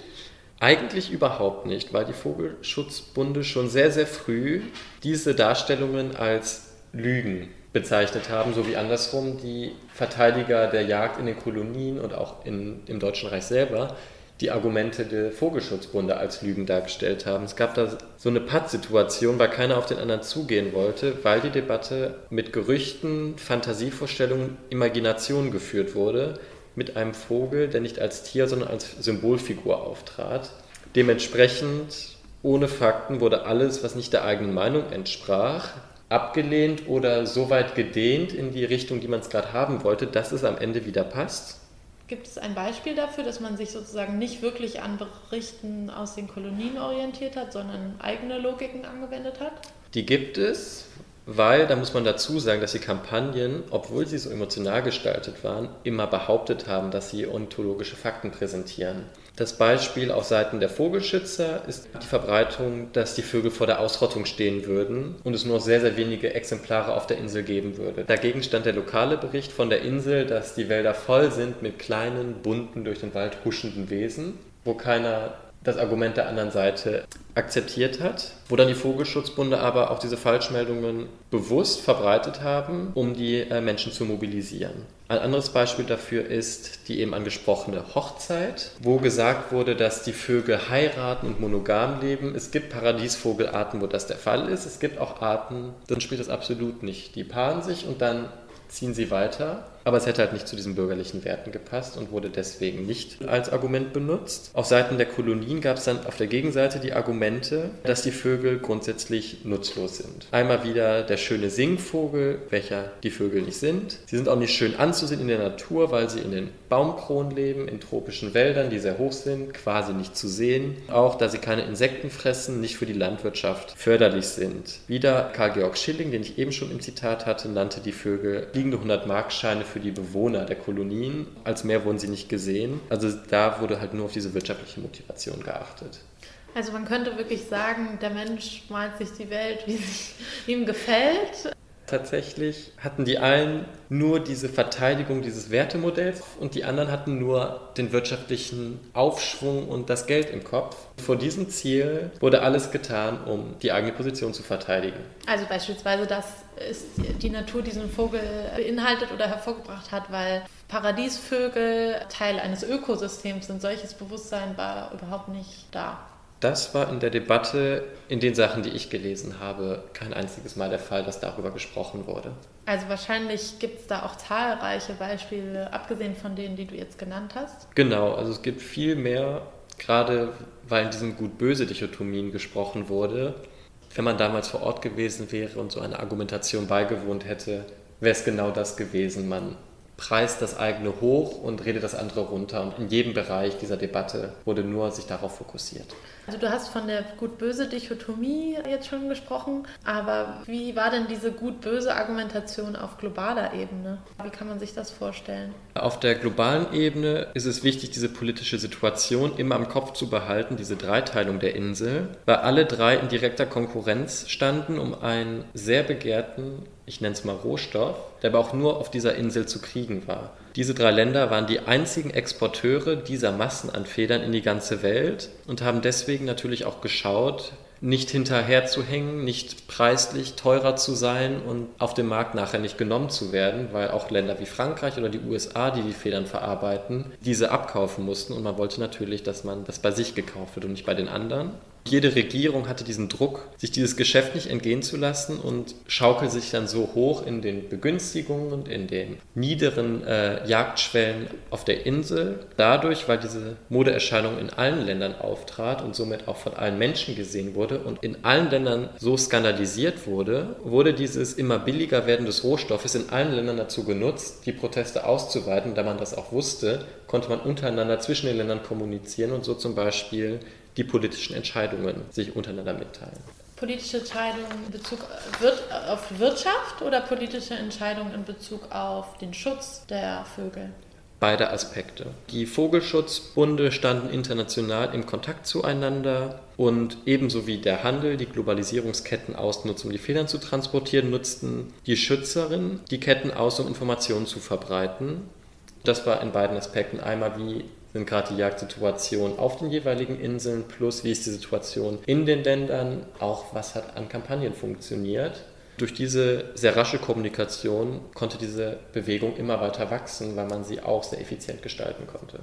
S3: Eigentlich überhaupt nicht, weil die Vogelschutzbunde schon sehr, sehr früh diese Darstellungen als Lügen bezeichnet haben, so wie andersrum die Verteidiger der Jagd in den Kolonien und auch in, im Deutschen Reich selber die Argumente der Vogelschutzbunde als Lügen dargestellt haben. Es gab da so eine Pattsituation, weil keiner auf den anderen zugehen wollte, weil die Debatte mit Gerüchten, Fantasievorstellungen, Imaginationen geführt wurde, mit einem Vogel, der nicht als Tier, sondern als Symbolfigur auftrat. Dementsprechend, ohne Fakten, wurde alles, was nicht der eigenen Meinung entsprach, abgelehnt oder so weit gedehnt in die Richtung, die man es gerade haben wollte, dass es am Ende wieder passt.
S2: Gibt es ein Beispiel dafür, dass man sich sozusagen nicht wirklich an Berichten aus den Kolonien orientiert hat, sondern eigene Logiken angewendet hat?
S3: Die gibt es, weil, da muss man dazu sagen, dass die Kampagnen, obwohl sie so emotional gestaltet waren, immer behauptet haben, dass sie ontologische Fakten präsentieren. Das Beispiel auf Seiten der Vogelschützer ist die Verbreitung, dass die Vögel vor der Ausrottung stehen würden und es nur sehr, sehr wenige Exemplare auf der Insel geben würde. Dagegen stand der lokale Bericht von der Insel, dass die Wälder voll sind mit kleinen, bunten, durch den Wald huschenden Wesen, wo keiner das Argument der anderen Seite akzeptiert hat, wo dann die Vogelschutzbunde aber auch diese Falschmeldungen bewusst verbreitet haben, um die äh, Menschen zu mobilisieren. Ein anderes Beispiel dafür ist die eben angesprochene Hochzeit, wo gesagt wurde, dass die Vögel heiraten und monogam leben. Es gibt Paradiesvogelarten, wo das der Fall ist. Es gibt auch Arten, dann spielt das absolut nicht. Die paaren sich und dann ziehen sie weiter. Aber es hätte halt nicht zu diesen bürgerlichen Werten gepasst und wurde deswegen nicht als Argument benutzt. Auf Seiten der Kolonien gab es dann auf der Gegenseite die Argumente, dass die Vögel grundsätzlich nutzlos sind. Einmal wieder der schöne Singvogel, welcher die Vögel nicht sind. Sie sind auch nicht schön anzusehen in der Natur, weil sie in den Baumkronen leben, in tropischen Wäldern, die sehr hoch sind, quasi nicht zu sehen. Auch da sie keine Insekten fressen, nicht für die Landwirtschaft förderlich sind. Wieder Karl-Georg Schilling, den ich eben schon im Zitat hatte, nannte die Vögel liegende 100-Markscheine für für die Bewohner der Kolonien. Als mehr wurden sie nicht gesehen. Also da wurde halt nur auf diese wirtschaftliche Motivation geachtet.
S2: Also man könnte wirklich sagen, der Mensch malt sich die Welt, wie es ihm gefällt.
S3: Tatsächlich hatten die einen nur diese Verteidigung dieses Wertemodells und die anderen hatten nur den wirtschaftlichen Aufschwung und das Geld im Kopf. Vor diesem Ziel wurde alles getan, um die eigene Position zu verteidigen.
S2: Also beispielsweise, dass die Natur diesen Vogel beinhaltet oder hervorgebracht hat, weil Paradiesvögel Teil eines Ökosystems sind. Solches Bewusstsein war überhaupt nicht da.
S3: Das war in der Debatte, in den Sachen, die ich gelesen habe, kein einziges Mal der Fall, dass darüber gesprochen wurde.
S2: Also wahrscheinlich gibt es da auch zahlreiche Beispiele, abgesehen von denen, die du jetzt genannt hast.
S3: Genau, also es gibt viel mehr, gerade weil in diesen Gut-Böse-Dichotomien gesprochen wurde. Wenn man damals vor Ort gewesen wäre und so eine Argumentation beigewohnt hätte, wäre es genau das gewesen. Man preist das eigene hoch und redet das andere runter. Und in jedem Bereich dieser Debatte wurde nur sich darauf fokussiert.
S2: Also du hast von der gut-böse Dichotomie jetzt schon gesprochen, aber wie war denn diese gut-böse Argumentation auf globaler Ebene? Wie kann man sich das vorstellen?
S3: Auf der globalen Ebene ist es wichtig, diese politische Situation immer im Kopf zu behalten, diese Dreiteilung der Insel, weil alle drei in direkter Konkurrenz standen um einen sehr begehrten ich nenne es mal Rohstoff, der aber auch nur auf dieser Insel zu kriegen war. Diese drei Länder waren die einzigen Exporteure dieser Massen an Federn in die ganze Welt und haben deswegen natürlich auch geschaut, nicht hinterher zu hängen, nicht preislich teurer zu sein und auf dem Markt nachher nicht genommen zu werden, weil auch Länder wie Frankreich oder die USA, die die Federn verarbeiten, diese abkaufen mussten und man wollte natürlich, dass man das bei sich gekauft wird und nicht bei den anderen. Jede Regierung hatte diesen Druck, sich dieses Geschäft nicht entgehen zu lassen und schaukelt sich dann so hoch in den Begünstigungen und in den niederen äh, Jagdschwellen auf der Insel. Dadurch, weil diese Modeerscheinung in allen Ländern auftrat und somit auch von allen Menschen gesehen wurde und in allen Ländern so skandalisiert wurde, wurde dieses immer billiger werden des Rohstoffes in allen Ländern dazu genutzt, die Proteste auszuweiten. Da man das auch wusste, konnte man untereinander zwischen den Ländern kommunizieren und so zum Beispiel die politischen Entscheidungen sich untereinander mitteilen.
S2: Politische Entscheidungen in Bezug auf Wirtschaft oder politische Entscheidungen in Bezug auf den Schutz der Vögel?
S3: Beide Aspekte. Die Vogelschutzbunde standen international im Kontakt zueinander und ebenso wie der Handel die Globalisierungsketten ausnutzt, um die Federn zu transportieren, nutzten die Schützerinnen die Ketten aus, um Informationen zu verbreiten. Das war in beiden Aspekten einmal, wie sind gerade die Jagdsituationen auf den jeweiligen Inseln, plus wie ist die Situation in den Ländern, auch was hat an Kampagnen funktioniert. Durch diese sehr rasche Kommunikation konnte diese Bewegung immer weiter wachsen, weil man sie auch sehr effizient gestalten konnte.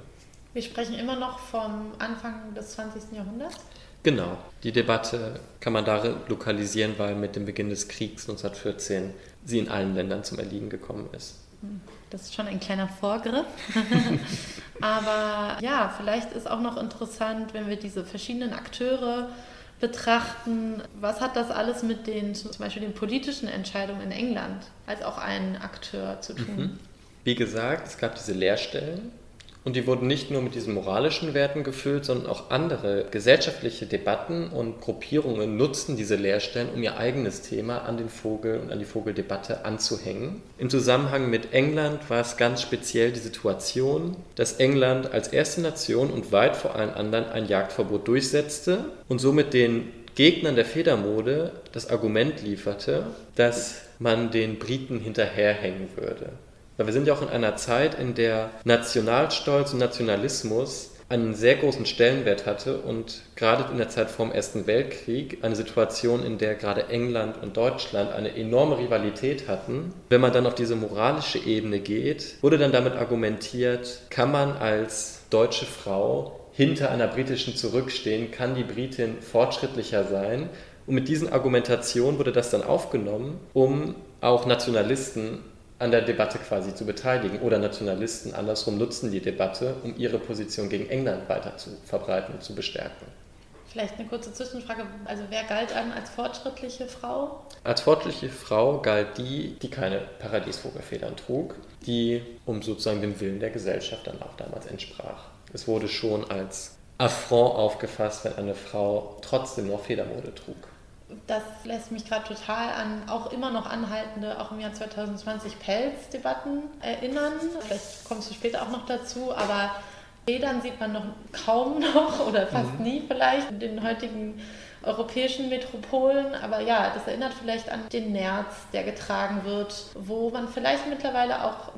S2: Wir sprechen immer noch vom Anfang des 20. Jahrhunderts.
S3: Genau, die Debatte kann man da lokalisieren, weil mit dem Beginn des Kriegs 1914 sie in allen Ländern zum Erliegen gekommen ist.
S2: Hm, das ist schon ein kleiner Vorgriff. Aber ja, vielleicht ist auch noch interessant, wenn wir diese verschiedenen Akteure betrachten, was hat das alles mit den zum Beispiel den politischen Entscheidungen in England als auch ein Akteur zu tun? Mhm.
S3: Wie gesagt, es gab diese Lehrstellen und die wurden nicht nur mit diesen moralischen Werten gefüllt, sondern auch andere gesellschaftliche Debatten und Gruppierungen nutzten diese Lehrstellen, um ihr eigenes Thema an den Vogel und an die Vogeldebatte anzuhängen. Im Zusammenhang mit England war es ganz speziell die Situation, dass England als erste Nation und weit vor allen anderen ein Jagdverbot durchsetzte und somit den Gegnern der Federmode das Argument lieferte, dass man den Briten hinterherhängen würde. Weil wir sind ja auch in einer Zeit, in der Nationalstolz und Nationalismus einen sehr großen Stellenwert hatte und gerade in der Zeit vor dem Ersten Weltkrieg eine Situation, in der gerade England und Deutschland eine enorme Rivalität hatten. Wenn man dann auf diese moralische Ebene geht, wurde dann damit argumentiert, kann man als deutsche Frau hinter einer britischen zurückstehen, kann die Britin fortschrittlicher sein. Und mit diesen Argumentationen wurde das dann aufgenommen, um auch Nationalisten an der Debatte quasi zu beteiligen. Oder Nationalisten andersrum nutzen die Debatte, um ihre Position gegen England weiter zu verbreiten und zu bestärken.
S2: Vielleicht eine kurze Zwischenfrage. Also wer galt einem als fortschrittliche Frau?
S3: Als fortschrittliche Frau galt die, die keine Paradiesvogelfedern trug, die um sozusagen dem Willen der Gesellschaft dann auch damals entsprach. Es wurde schon als Affront aufgefasst, wenn eine Frau trotzdem noch Federmode trug
S2: das lässt mich gerade total an auch immer noch anhaltende, auch im Jahr 2020 Pelzdebatten erinnern. Vielleicht kommst du später auch noch dazu, aber Federn sieht man noch kaum noch oder fast mhm. nie vielleicht in den heutigen europäischen Metropolen. Aber ja, das erinnert vielleicht an den Nerz, der getragen wird, wo man vielleicht mittlerweile auch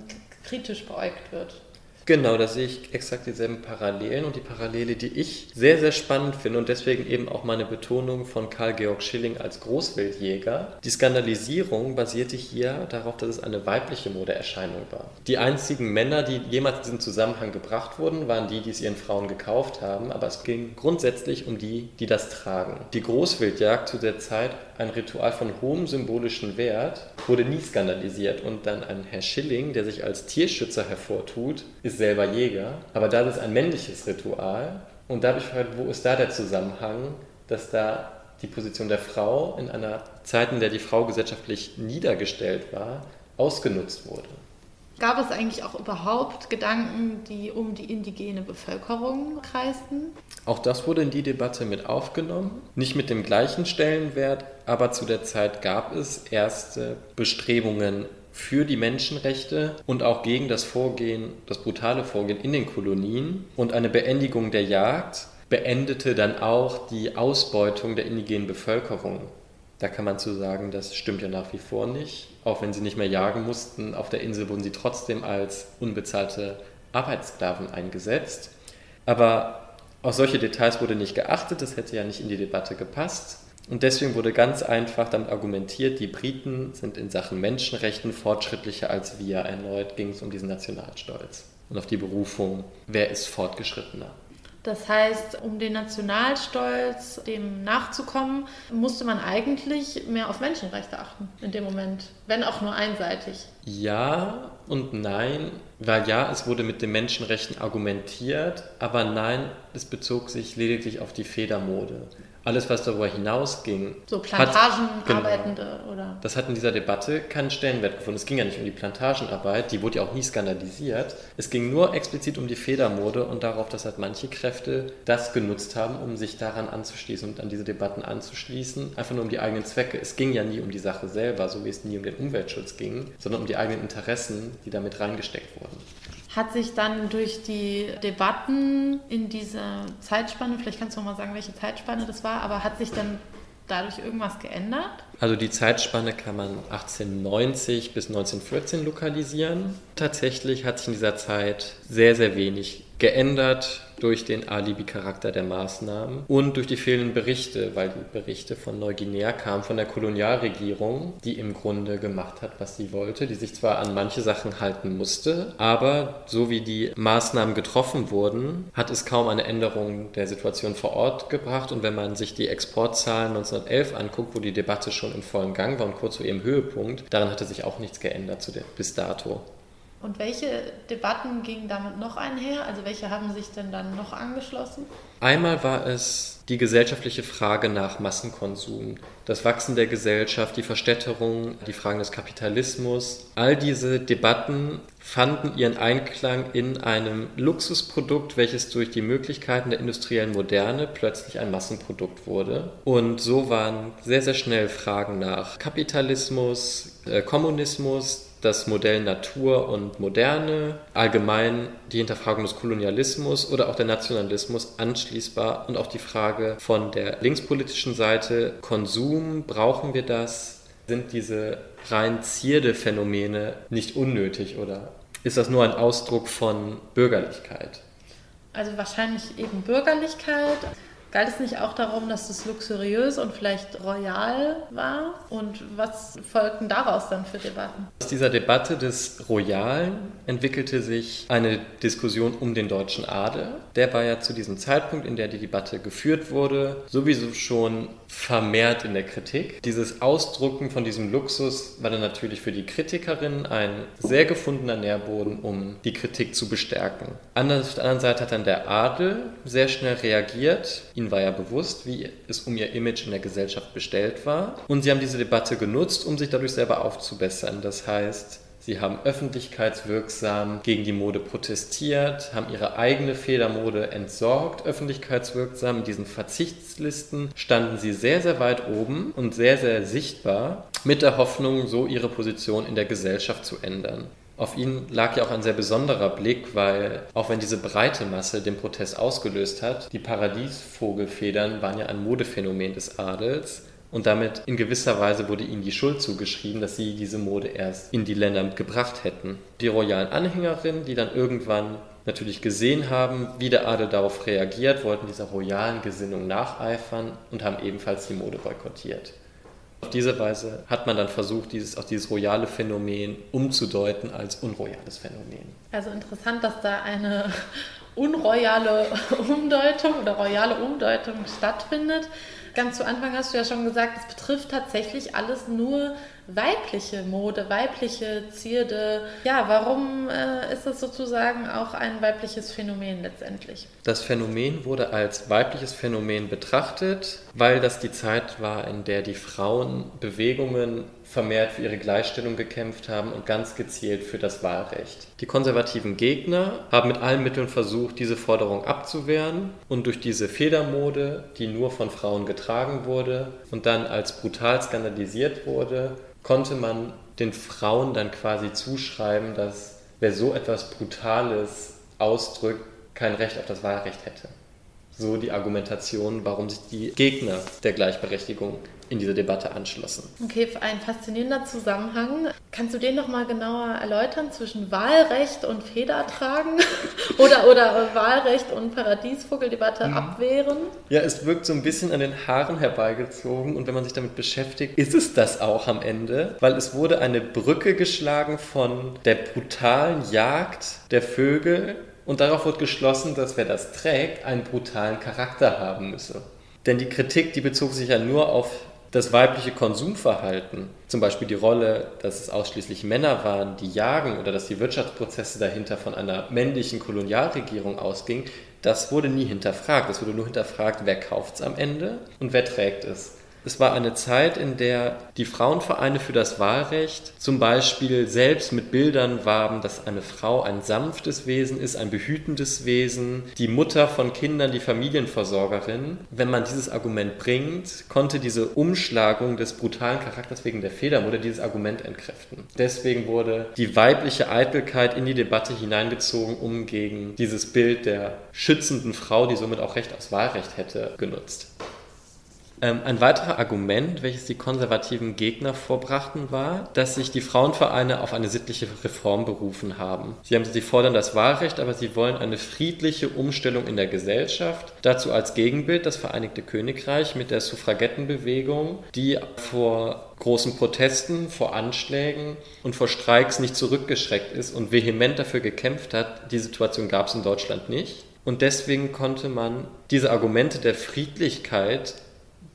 S2: kritisch beäugt wird.
S3: Genau, da sehe ich exakt dieselben Parallelen und die Parallele, die ich sehr, sehr spannend finde und deswegen eben auch meine Betonung von Karl-Georg Schilling als Großwildjäger. Die Skandalisierung basierte hier darauf, dass es eine weibliche Modeerscheinung war. Die einzigen Männer, die jemals in diesen Zusammenhang gebracht wurden, waren die, die es ihren Frauen gekauft haben, aber es ging grundsätzlich um die, die das tragen. Die Großwildjagd zu der Zeit ein Ritual von hohem symbolischen Wert, wurde nie skandalisiert. Und dann ein Herr Schilling, der sich als Tierschützer hervortut, ist selber Jäger. Aber da ist ein männliches Ritual. Und da habe ich gefragt, wo ist da der Zusammenhang, dass da die Position der Frau in einer Zeit, in der die Frau gesellschaftlich niedergestellt war, ausgenutzt wurde.
S2: Gab es eigentlich auch überhaupt Gedanken, die um die indigene Bevölkerung kreisten?
S3: Auch das wurde in die Debatte mit aufgenommen. Nicht mit dem gleichen Stellenwert, aber zu der Zeit gab es erste Bestrebungen für die Menschenrechte und auch gegen das Vorgehen, das brutale Vorgehen in den Kolonien und eine Beendigung der Jagd beendete dann auch die Ausbeutung der indigenen Bevölkerung. Da kann man zu sagen, das stimmt ja nach wie vor nicht. Auch wenn sie nicht mehr jagen mussten, auf der Insel wurden sie trotzdem als unbezahlte Arbeitssklaven eingesetzt. Aber auf solche Details wurde nicht geachtet, das hätte ja nicht in die Debatte gepasst. Und deswegen wurde ganz einfach damit argumentiert, die Briten sind in Sachen Menschenrechten fortschrittlicher als wir. Erneut ging es um diesen Nationalstolz und auf die Berufung, wer ist fortgeschrittener.
S2: Das heißt, um den Nationalstolz dem nachzukommen, musste man eigentlich mehr auf Menschenrechte achten in dem Moment, wenn auch nur einseitig.
S3: Ja und nein, weil ja, es wurde mit den Menschenrechten argumentiert, aber nein, es bezog sich lediglich auf die Federmode alles, was darüber hinausging.
S2: So Plantagenarbeitende genau, oder?
S3: Das hat in dieser Debatte keinen Stellenwert gefunden. Es ging ja nicht um die Plantagenarbeit, die wurde ja auch nie skandalisiert. Es ging nur explizit um die Federmode und darauf, dass halt manche Kräfte das genutzt haben, um sich daran anzuschließen und an diese Debatten anzuschließen. Einfach nur um die eigenen Zwecke. Es ging ja nie um die Sache selber, so wie es nie um den Umweltschutz ging, sondern um die eigenen Interessen, die damit reingesteckt wurden
S2: hat sich dann durch die Debatten in dieser Zeitspanne, vielleicht kannst du noch mal sagen, welche Zeitspanne das war, aber hat sich dann dadurch irgendwas geändert?
S3: Also die Zeitspanne kann man 1890 bis 1914 lokalisieren. Tatsächlich hat sich in dieser Zeit sehr, sehr wenig geändert. durch den Alibi-Charakter der Maßnahmen und durch die fehlenden Berichte, weil die Berichte von Neuguinea kamen von der Kolonialregierung, die im Grunde gemacht hat, was sie wollte, die sich zwar an manche Sachen halten musste, aber so wie die Maßnahmen getroffen wurden, hat es kaum eine Änderung der Situation vor Ort gebracht. Und wenn man sich die Exportzahlen 1911 anguckt, wo die Debatte schon im vollen Gang war und kurz vor ihrem Höhepunkt, daran hatte sich auch nichts geändert zu der, bis dato.
S2: Und welche Debatten gingen damit noch einher? Also welche haben sich denn dann noch angeschlossen?
S3: Einmal war es die gesellschaftliche Frage nach Massenkonsum, das Wachsen der Gesellschaft, die Verstädterung, die Fragen des Kapitalismus. All diese Debatten fanden ihren Einklang in einem Luxusprodukt, welches durch die Möglichkeiten der industriellen Moderne plötzlich ein Massenprodukt wurde. Und so waren sehr, sehr schnell Fragen nach Kapitalismus, äh, Kommunismus, das Modell Natur und Moderne, allgemein die Hinterfragung des Kolonialismus oder auch der Nationalismus anschließbar und auch die Frage von der linkspolitischen Seite, Konsum, brauchen wir das? Sind diese rein Zierde-Phänomene nicht unnötig oder ist das nur ein Ausdruck von Bürgerlichkeit?
S2: Also wahrscheinlich eben Bürgerlichkeit. Galt es nicht auch darum, dass es luxuriös und vielleicht royal war? Und was folgten daraus dann für Debatten?
S3: Aus dieser Debatte des Royalen entwickelte sich eine Diskussion um den deutschen Adel. Der war ja zu diesem Zeitpunkt, in der die Debatte geführt wurde, sowieso schon vermehrt in der Kritik. Dieses Ausdrucken von diesem Luxus war dann natürlich für die Kritikerin ein sehr gefundener Nährboden, um die Kritik zu bestärken. Anders, auf der anderen Seite hat dann der Adel sehr schnell reagiert, ihn Ihnen war ja bewusst, wie es um ihr Image in der Gesellschaft bestellt war. Und sie haben diese Debatte genutzt, um sich dadurch selber aufzubessern. Das heißt, Sie haben öffentlichkeitswirksam gegen die Mode protestiert, haben ihre eigene Federmode entsorgt, öffentlichkeitswirksam. In diesen Verzichtslisten standen sie sehr, sehr weit oben und sehr, sehr sichtbar, mit der Hoffnung, so ihre Position in der Gesellschaft zu ändern. Auf ihn lag ja auch ein sehr besonderer Blick, weil auch wenn diese breite Masse den Protest ausgelöst hat, die Paradiesvogelfedern waren ja ein Modephänomen des Adels und damit in gewisser Weise wurde ihnen die Schuld zugeschrieben, dass sie diese Mode erst in die Länder gebracht hätten. Die royalen Anhängerinnen, die dann irgendwann natürlich gesehen haben, wie der Adel darauf reagiert, wollten dieser royalen Gesinnung nacheifern und haben ebenfalls die Mode boykottiert. Auf diese Weise hat man dann versucht, dieses, auch dieses royale Phänomen umzudeuten als unroyales Phänomen.
S2: Also interessant, dass da eine unroyale Umdeutung oder royale Umdeutung stattfindet. Ganz zu Anfang hast du ja schon gesagt, es betrifft tatsächlich alles nur weibliche Mode, weibliche Zierde. Ja, warum äh, ist das sozusagen auch ein weibliches Phänomen letztendlich?
S3: Das Phänomen wurde als weibliches Phänomen betrachtet, weil das die Zeit war, in der die Frauen Bewegungen vermehrt für ihre Gleichstellung gekämpft haben und ganz gezielt für das Wahlrecht. Die konservativen Gegner haben mit allen Mitteln versucht, diese Forderung abzuwehren und durch diese Federmode, die nur von Frauen getragen wurde und dann als brutal skandalisiert wurde, konnte man den Frauen dann quasi zuschreiben, dass wer so etwas Brutales ausdrückt, kein Recht auf das Wahlrecht hätte. So die Argumentation, warum sich die Gegner der Gleichberechtigung in diese Debatte anschlossen.
S2: Okay, ein faszinierender Zusammenhang. Kannst du den nochmal genauer erläutern zwischen Wahlrecht und Federtragen oder, oder Wahlrecht und Paradiesvogeldebatte mhm. abwehren?
S3: Ja, es wirkt so ein bisschen an den Haaren herbeigezogen und wenn man sich damit beschäftigt, ist es das auch am Ende, weil es wurde eine Brücke geschlagen von der brutalen Jagd der Vögel und darauf wird geschlossen, dass wer das trägt, einen brutalen Charakter haben müsse. Denn die Kritik, die bezog sich ja nur auf das weibliche Konsumverhalten, zum Beispiel die Rolle, dass es ausschließlich Männer waren, die jagen oder dass die Wirtschaftsprozesse dahinter von einer männlichen Kolonialregierung ausgingen, das wurde nie hinterfragt. Es wurde nur hinterfragt, wer kauft es am Ende und wer trägt es. Es war eine Zeit, in der die Frauenvereine für das Wahlrecht zum Beispiel selbst mit Bildern warben, dass eine Frau ein sanftes Wesen ist, ein behütendes Wesen, die Mutter von Kindern, die Familienversorgerin. Wenn man dieses Argument bringt, konnte diese Umschlagung des brutalen Charakters wegen der Federmutter dieses Argument entkräften. Deswegen wurde die weibliche Eitelkeit in die Debatte hineingezogen, um gegen dieses Bild der schützenden Frau, die somit auch Recht aufs Wahlrecht hätte, genutzt. Ähm, ein weiteres Argument, welches die konservativen Gegner vorbrachten, war, dass sich die Frauenvereine auf eine sittliche Reform berufen haben. Sie, haben, sie fordern das Wahlrecht, aber sie wollen eine friedliche Umstellung in der Gesellschaft. Dazu als Gegenbild das Vereinigte Königreich mit der Suffragettenbewegung, die vor großen Protesten, vor Anschlägen und vor Streiks nicht zurückgeschreckt ist und vehement dafür gekämpft hat. Die Situation gab es in Deutschland nicht. Und deswegen konnte man diese Argumente der Friedlichkeit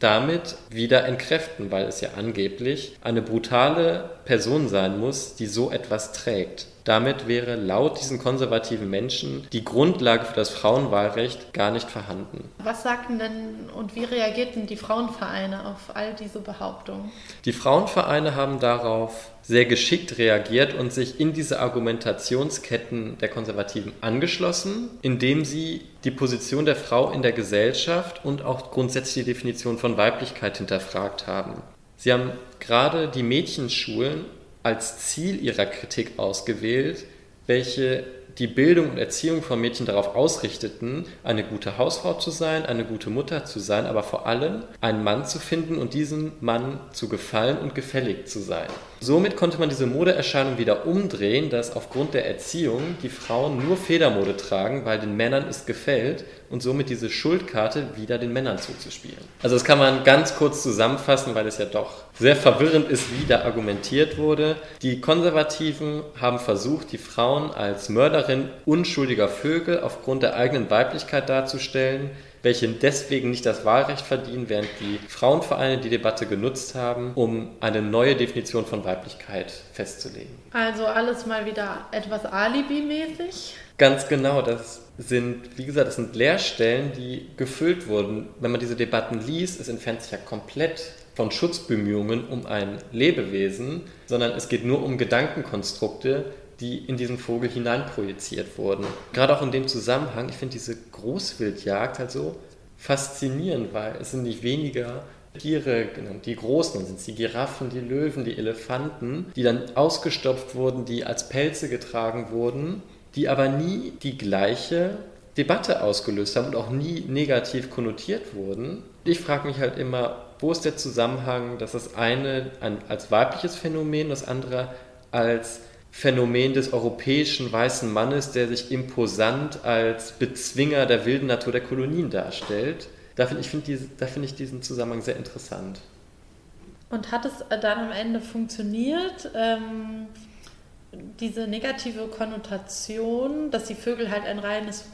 S3: damit wieder entkräften, weil es ja angeblich eine brutale Person sein muss, die so etwas trägt. Damit wäre laut diesen konservativen Menschen die Grundlage für das Frauenwahlrecht gar nicht vorhanden.
S2: Was sagten denn und wie reagierten die Frauenvereine auf all diese Behauptungen?
S3: Die Frauenvereine haben darauf sehr geschickt reagiert und sich in diese Argumentationsketten der Konservativen angeschlossen, indem sie die Position der Frau in der Gesellschaft und auch grundsätzlich die Definition von Weiblichkeit hinterfragt haben. Sie haben gerade die Mädchenschulen als Ziel ihrer Kritik ausgewählt, welche die Bildung und Erziehung von Mädchen darauf ausrichteten, eine gute Hausfrau zu sein, eine gute Mutter zu sein, aber vor allem einen Mann zu finden und diesem Mann zu gefallen und gefällig zu sein. Somit konnte man diese Modeerscheinung wieder umdrehen, dass aufgrund der Erziehung die Frauen nur Federmode tragen, weil den Männern es gefällt und somit diese Schuldkarte wieder den Männern zuzuspielen. Also das kann man ganz kurz zusammenfassen, weil es ja doch sehr verwirrend ist, wie da argumentiert wurde. Die Konservativen haben versucht, die Frauen als Mörderin unschuldiger Vögel aufgrund der eigenen Weiblichkeit darzustellen welche deswegen nicht das Wahlrecht verdienen, während die Frauenvereine die Debatte genutzt haben, um eine neue Definition von Weiblichkeit festzulegen.
S2: Also alles mal wieder etwas Alibi-mäßig?
S3: Ganz genau, das sind, wie gesagt, das sind Leerstellen, die gefüllt wurden. Wenn man diese Debatten liest, es entfernt sich ja komplett von Schutzbemühungen um ein Lebewesen, sondern es geht nur um Gedankenkonstrukte, die in diesen Vogel hineinprojiziert wurden. Gerade auch in dem Zusammenhang, ich finde diese Großwildjagd halt so faszinierend, weil es sind nicht weniger Tiere die großen, dann sind es die Giraffen, die Löwen, die Elefanten, die dann ausgestopft wurden, die als Pelze getragen wurden, die aber nie die gleiche Debatte ausgelöst haben und auch nie negativ konnotiert wurden. Ich frage mich halt immer, wo ist der Zusammenhang, dass das eine als weibliches Phänomen, das andere als Phänomen des europäischen weißen Mannes, der sich imposant als Bezwinger der wilden Natur der Kolonien darstellt. Da finde ich, find find ich diesen Zusammenhang sehr interessant.
S2: Und hat es dann am Ende funktioniert, ähm, diese negative Konnotation, dass die Vögel halt ein reines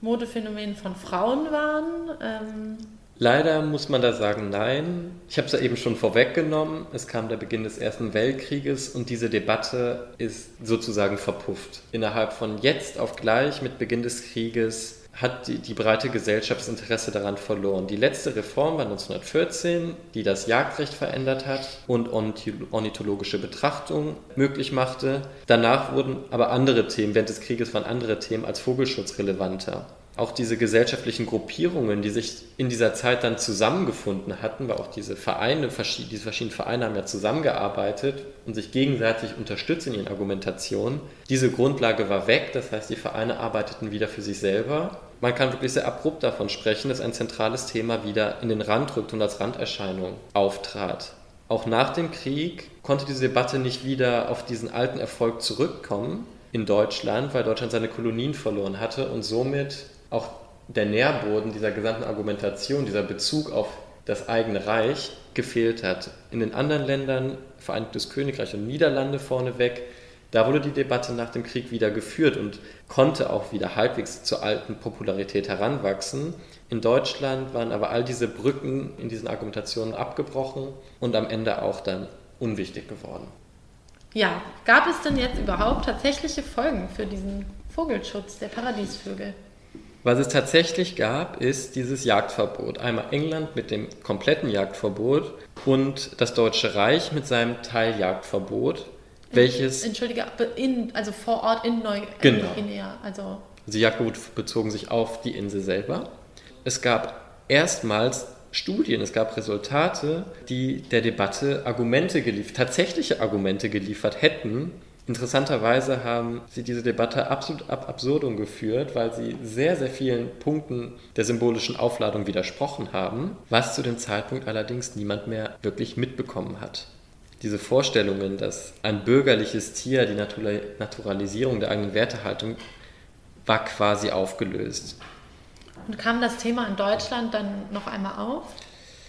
S2: Modephänomen von Frauen waren? Ähm,
S3: Leider muss man da sagen, nein. Ich habe es ja eben schon vorweggenommen. Es kam der Beginn des Ersten Weltkrieges und diese Debatte ist sozusagen verpufft. Innerhalb von jetzt auf gleich mit Beginn des Krieges hat die, die breite Gesellschaft das Interesse daran verloren. Die letzte Reform war 1914, die das Jagdrecht verändert hat und ornithologische Betrachtung möglich machte. Danach wurden aber andere Themen, während des Krieges waren andere Themen als Vogelschutz relevanter auch diese gesellschaftlichen Gruppierungen, die sich in dieser Zeit dann zusammengefunden hatten, weil auch diese Vereine, diese verschiedenen Vereine haben ja zusammengearbeitet und sich gegenseitig unterstützt in ihren Argumentationen. Diese Grundlage war weg, das heißt, die Vereine arbeiteten wieder für sich selber. Man kann wirklich sehr abrupt davon sprechen, dass ein zentrales Thema wieder in den Rand rückt und als Randerscheinung auftrat. Auch nach dem Krieg konnte diese Debatte nicht wieder auf diesen alten Erfolg zurückkommen in Deutschland, weil Deutschland seine Kolonien verloren hatte und somit auch der Nährboden dieser gesamten Argumentation, dieser Bezug auf das eigene Reich gefehlt hat. In den anderen Ländern, Vereinigtes Königreich und Niederlande vorneweg, da wurde die Debatte nach dem Krieg wieder geführt und konnte auch wieder halbwegs zur alten Popularität heranwachsen. In Deutschland waren aber all diese Brücken in diesen Argumentationen abgebrochen und am Ende auch dann unwichtig geworden.
S2: Ja, gab es denn jetzt überhaupt tatsächliche Folgen für diesen Vogelschutz der Paradiesvögel?
S3: Was es tatsächlich gab, ist dieses Jagdverbot. Einmal England mit dem kompletten Jagdverbot und das Deutsche Reich mit seinem Teiljagdverbot, welches...
S2: Entschuldige, in, also vor Ort in Neu
S3: genau.
S2: Also
S3: also Jagdverbot bezogen sich auf die Insel selber. Es gab erstmals Studien, es gab Resultate, die der Debatte Argumente geliefert, tatsächliche Argumente geliefert hätten, Interessanterweise haben sie diese Debatte absolut ab absurdum geführt, weil sie sehr, sehr vielen Punkten der symbolischen Aufladung widersprochen haben, was zu dem Zeitpunkt allerdings niemand mehr wirklich mitbekommen hat. Diese Vorstellungen, dass ein bürgerliches Tier die Naturalisierung der eigenen Wertehaltung war quasi aufgelöst.
S2: Und kam das Thema in Deutschland dann noch einmal auf?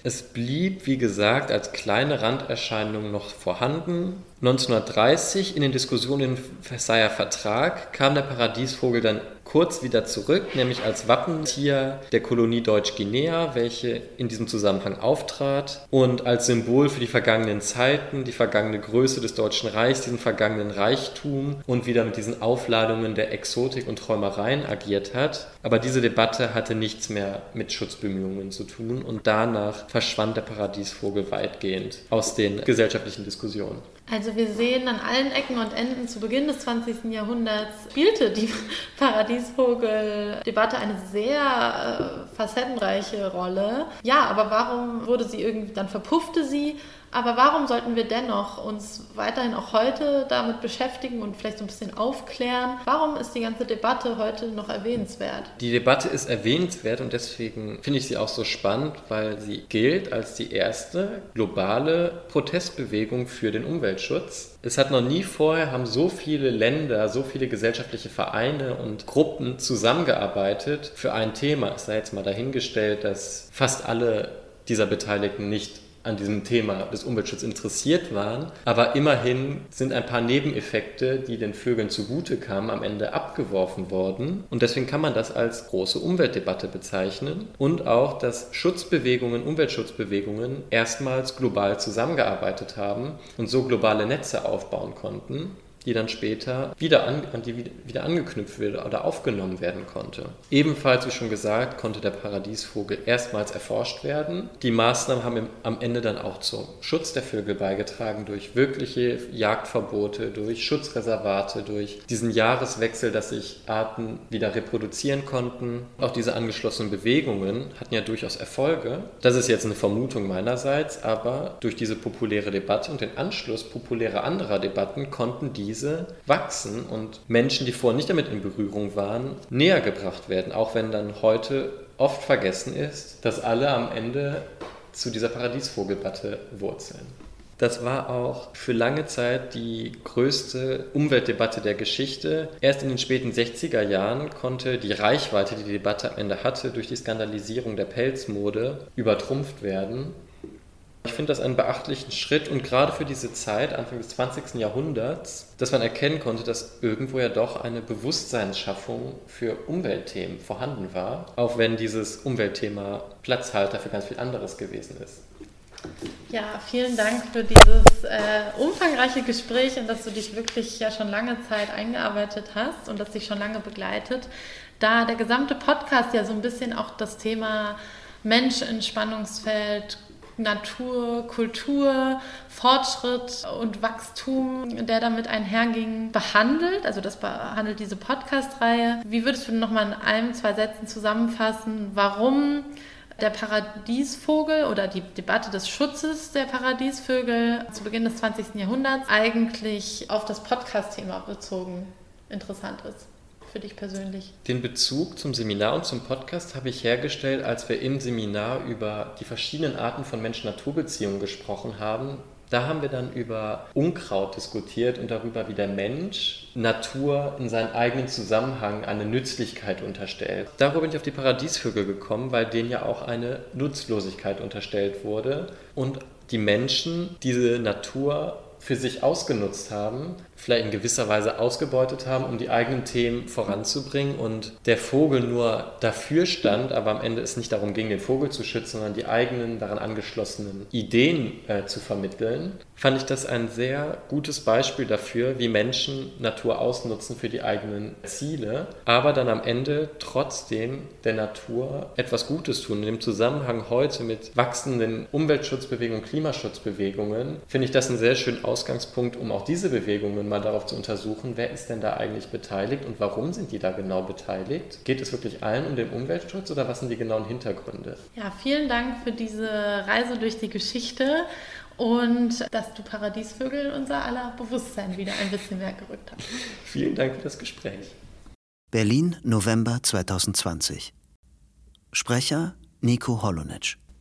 S3: Es blieb, wie gesagt, als kleine Randerscheinung noch vorhanden. 1930 in den Diskussionen im Versailler Vertrag kam der Paradiesvogel dann kurz wieder zurück, nämlich als Wappentier der Kolonie Deutsch-Guinea, welche in diesem Zusammenhang auftrat und als Symbol für die vergangenen Zeiten, die vergangene Größe des Deutschen Reichs, diesen vergangenen Reichtum und wieder mit diesen Aufladungen der Exotik und Träumereien agiert hat. Aber diese Debatte hatte nichts mehr mit Schutzbemühungen zu tun und danach verschwand der Paradiesvogel weitgehend aus den gesellschaftlichen Diskussionen.
S2: Also wir sehen an allen Ecken und Enden zu Beginn des 20. Jahrhunderts spielte die Paradiesvogel-Debatte eine sehr äh, facettenreiche Rolle. Ja, aber warum wurde sie irgendwie, dann verpuffte sie aber warum sollten wir dennoch uns weiterhin auch heute damit beschäftigen und vielleicht so ein bisschen aufklären? Warum ist die ganze Debatte heute noch erwähnenswert?
S3: Die Debatte ist erwähnenswert und deswegen finde ich sie auch so spannend, weil sie gilt als die erste globale Protestbewegung für den Umweltschutz. Es hat noch nie vorher, haben so viele Länder, so viele gesellschaftliche Vereine und Gruppen zusammengearbeitet für ein Thema. Es sei jetzt mal dahingestellt, dass fast alle dieser Beteiligten nicht an diesem Thema des Umweltschutzes interessiert waren. Aber immerhin sind ein paar Nebeneffekte, die den Vögeln zugute kamen, am Ende abgeworfen worden. Und deswegen kann man das als große Umweltdebatte bezeichnen. Und auch, dass Schutzbewegungen, Umweltschutzbewegungen erstmals global zusammengearbeitet haben und so globale Netze aufbauen konnten die dann später wieder an, an die wieder angeknüpft wird oder aufgenommen werden konnte. Ebenfalls, wie schon gesagt, konnte der Paradiesvogel erstmals erforscht werden. Die Maßnahmen haben im, am Ende dann auch zum Schutz der Vögel beigetragen durch wirkliche Jagdverbote, durch Schutzreservate, durch diesen Jahreswechsel, dass sich Arten wieder reproduzieren konnten. Auch diese angeschlossenen Bewegungen hatten ja durchaus Erfolge. Das ist jetzt eine Vermutung meinerseits, aber durch diese populäre Debatte und den Anschluss populärer anderer Debatten konnten diese diese wachsen und Menschen, die vorher nicht damit in Berührung waren, näher gebracht werden, auch wenn dann heute oft vergessen ist, dass alle am Ende zu dieser Paradiesvogelbatte wurzeln. Das war auch für lange Zeit die größte Umweltdebatte der Geschichte. Erst in den späten 60er Jahren konnte die Reichweite, die die Debatte am Ende hatte, durch die Skandalisierung der Pelzmode übertrumpft werden. Ich finde das einen beachtlichen Schritt und gerade für diese Zeit, Anfang des 20. Jahrhunderts, dass man erkennen konnte, dass irgendwo ja doch eine Bewusstseinsschaffung für Umweltthemen vorhanden war, auch wenn dieses Umweltthema Platzhalter für ganz viel anderes gewesen ist.
S2: Ja, vielen Dank für dieses äh, umfangreiche Gespräch und dass du dich wirklich ja schon lange Zeit eingearbeitet hast und das dich schon lange begleitet. Da der gesamte Podcast ja so ein bisschen auch das Thema Mensch in Spannungsfeld, Natur, Kultur, Fortschritt und Wachstum, der damit einherging, behandelt. Also das behandelt diese Podcast-Reihe. Wie würdest du nochmal in einem, zwei Sätzen zusammenfassen, warum der Paradiesvogel oder die Debatte des Schutzes der Paradiesvögel zu Beginn des 20. Jahrhunderts eigentlich auf das Podcast-Thema bezogen interessant ist? Für dich persönlich?
S3: Den Bezug zum Seminar und zum Podcast habe ich hergestellt, als wir im Seminar über die verschiedenen Arten von Mensch-Natur-Beziehungen gesprochen haben. Da haben wir dann über Unkraut diskutiert und darüber, wie der Mensch Natur in seinen eigenen Zusammenhang eine Nützlichkeit unterstellt. Darüber bin ich auf die Paradiesvögel gekommen, weil denen ja auch eine Nutzlosigkeit unterstellt wurde und die Menschen diese Natur für sich ausgenutzt haben vielleicht in gewisser Weise ausgebeutet haben, um die eigenen Themen voranzubringen. Und der Vogel nur dafür stand, aber am Ende es nicht darum ging, den Vogel zu schützen, sondern die eigenen daran angeschlossenen Ideen äh, zu vermitteln, fand ich das ein sehr gutes Beispiel dafür, wie Menschen Natur ausnutzen für die eigenen Ziele, aber dann am Ende trotzdem der Natur etwas Gutes tun. In dem Zusammenhang heute mit wachsenden Umweltschutzbewegungen, Klimaschutzbewegungen, finde ich das einen sehr schönen Ausgangspunkt, um auch diese Bewegungen mal mal darauf zu untersuchen, wer ist denn da eigentlich beteiligt und warum sind die da genau beteiligt? Geht es wirklich allen um den Umweltschutz oder was sind die genauen Hintergründe?
S2: Ja, vielen Dank für diese Reise durch die Geschichte. Und dass du Paradiesvögel in unser aller Bewusstsein wieder ein bisschen mehr gerückt hast.
S3: Vielen Dank für das Gespräch.
S1: Berlin, November 2020. Sprecher Nico Holonitsch.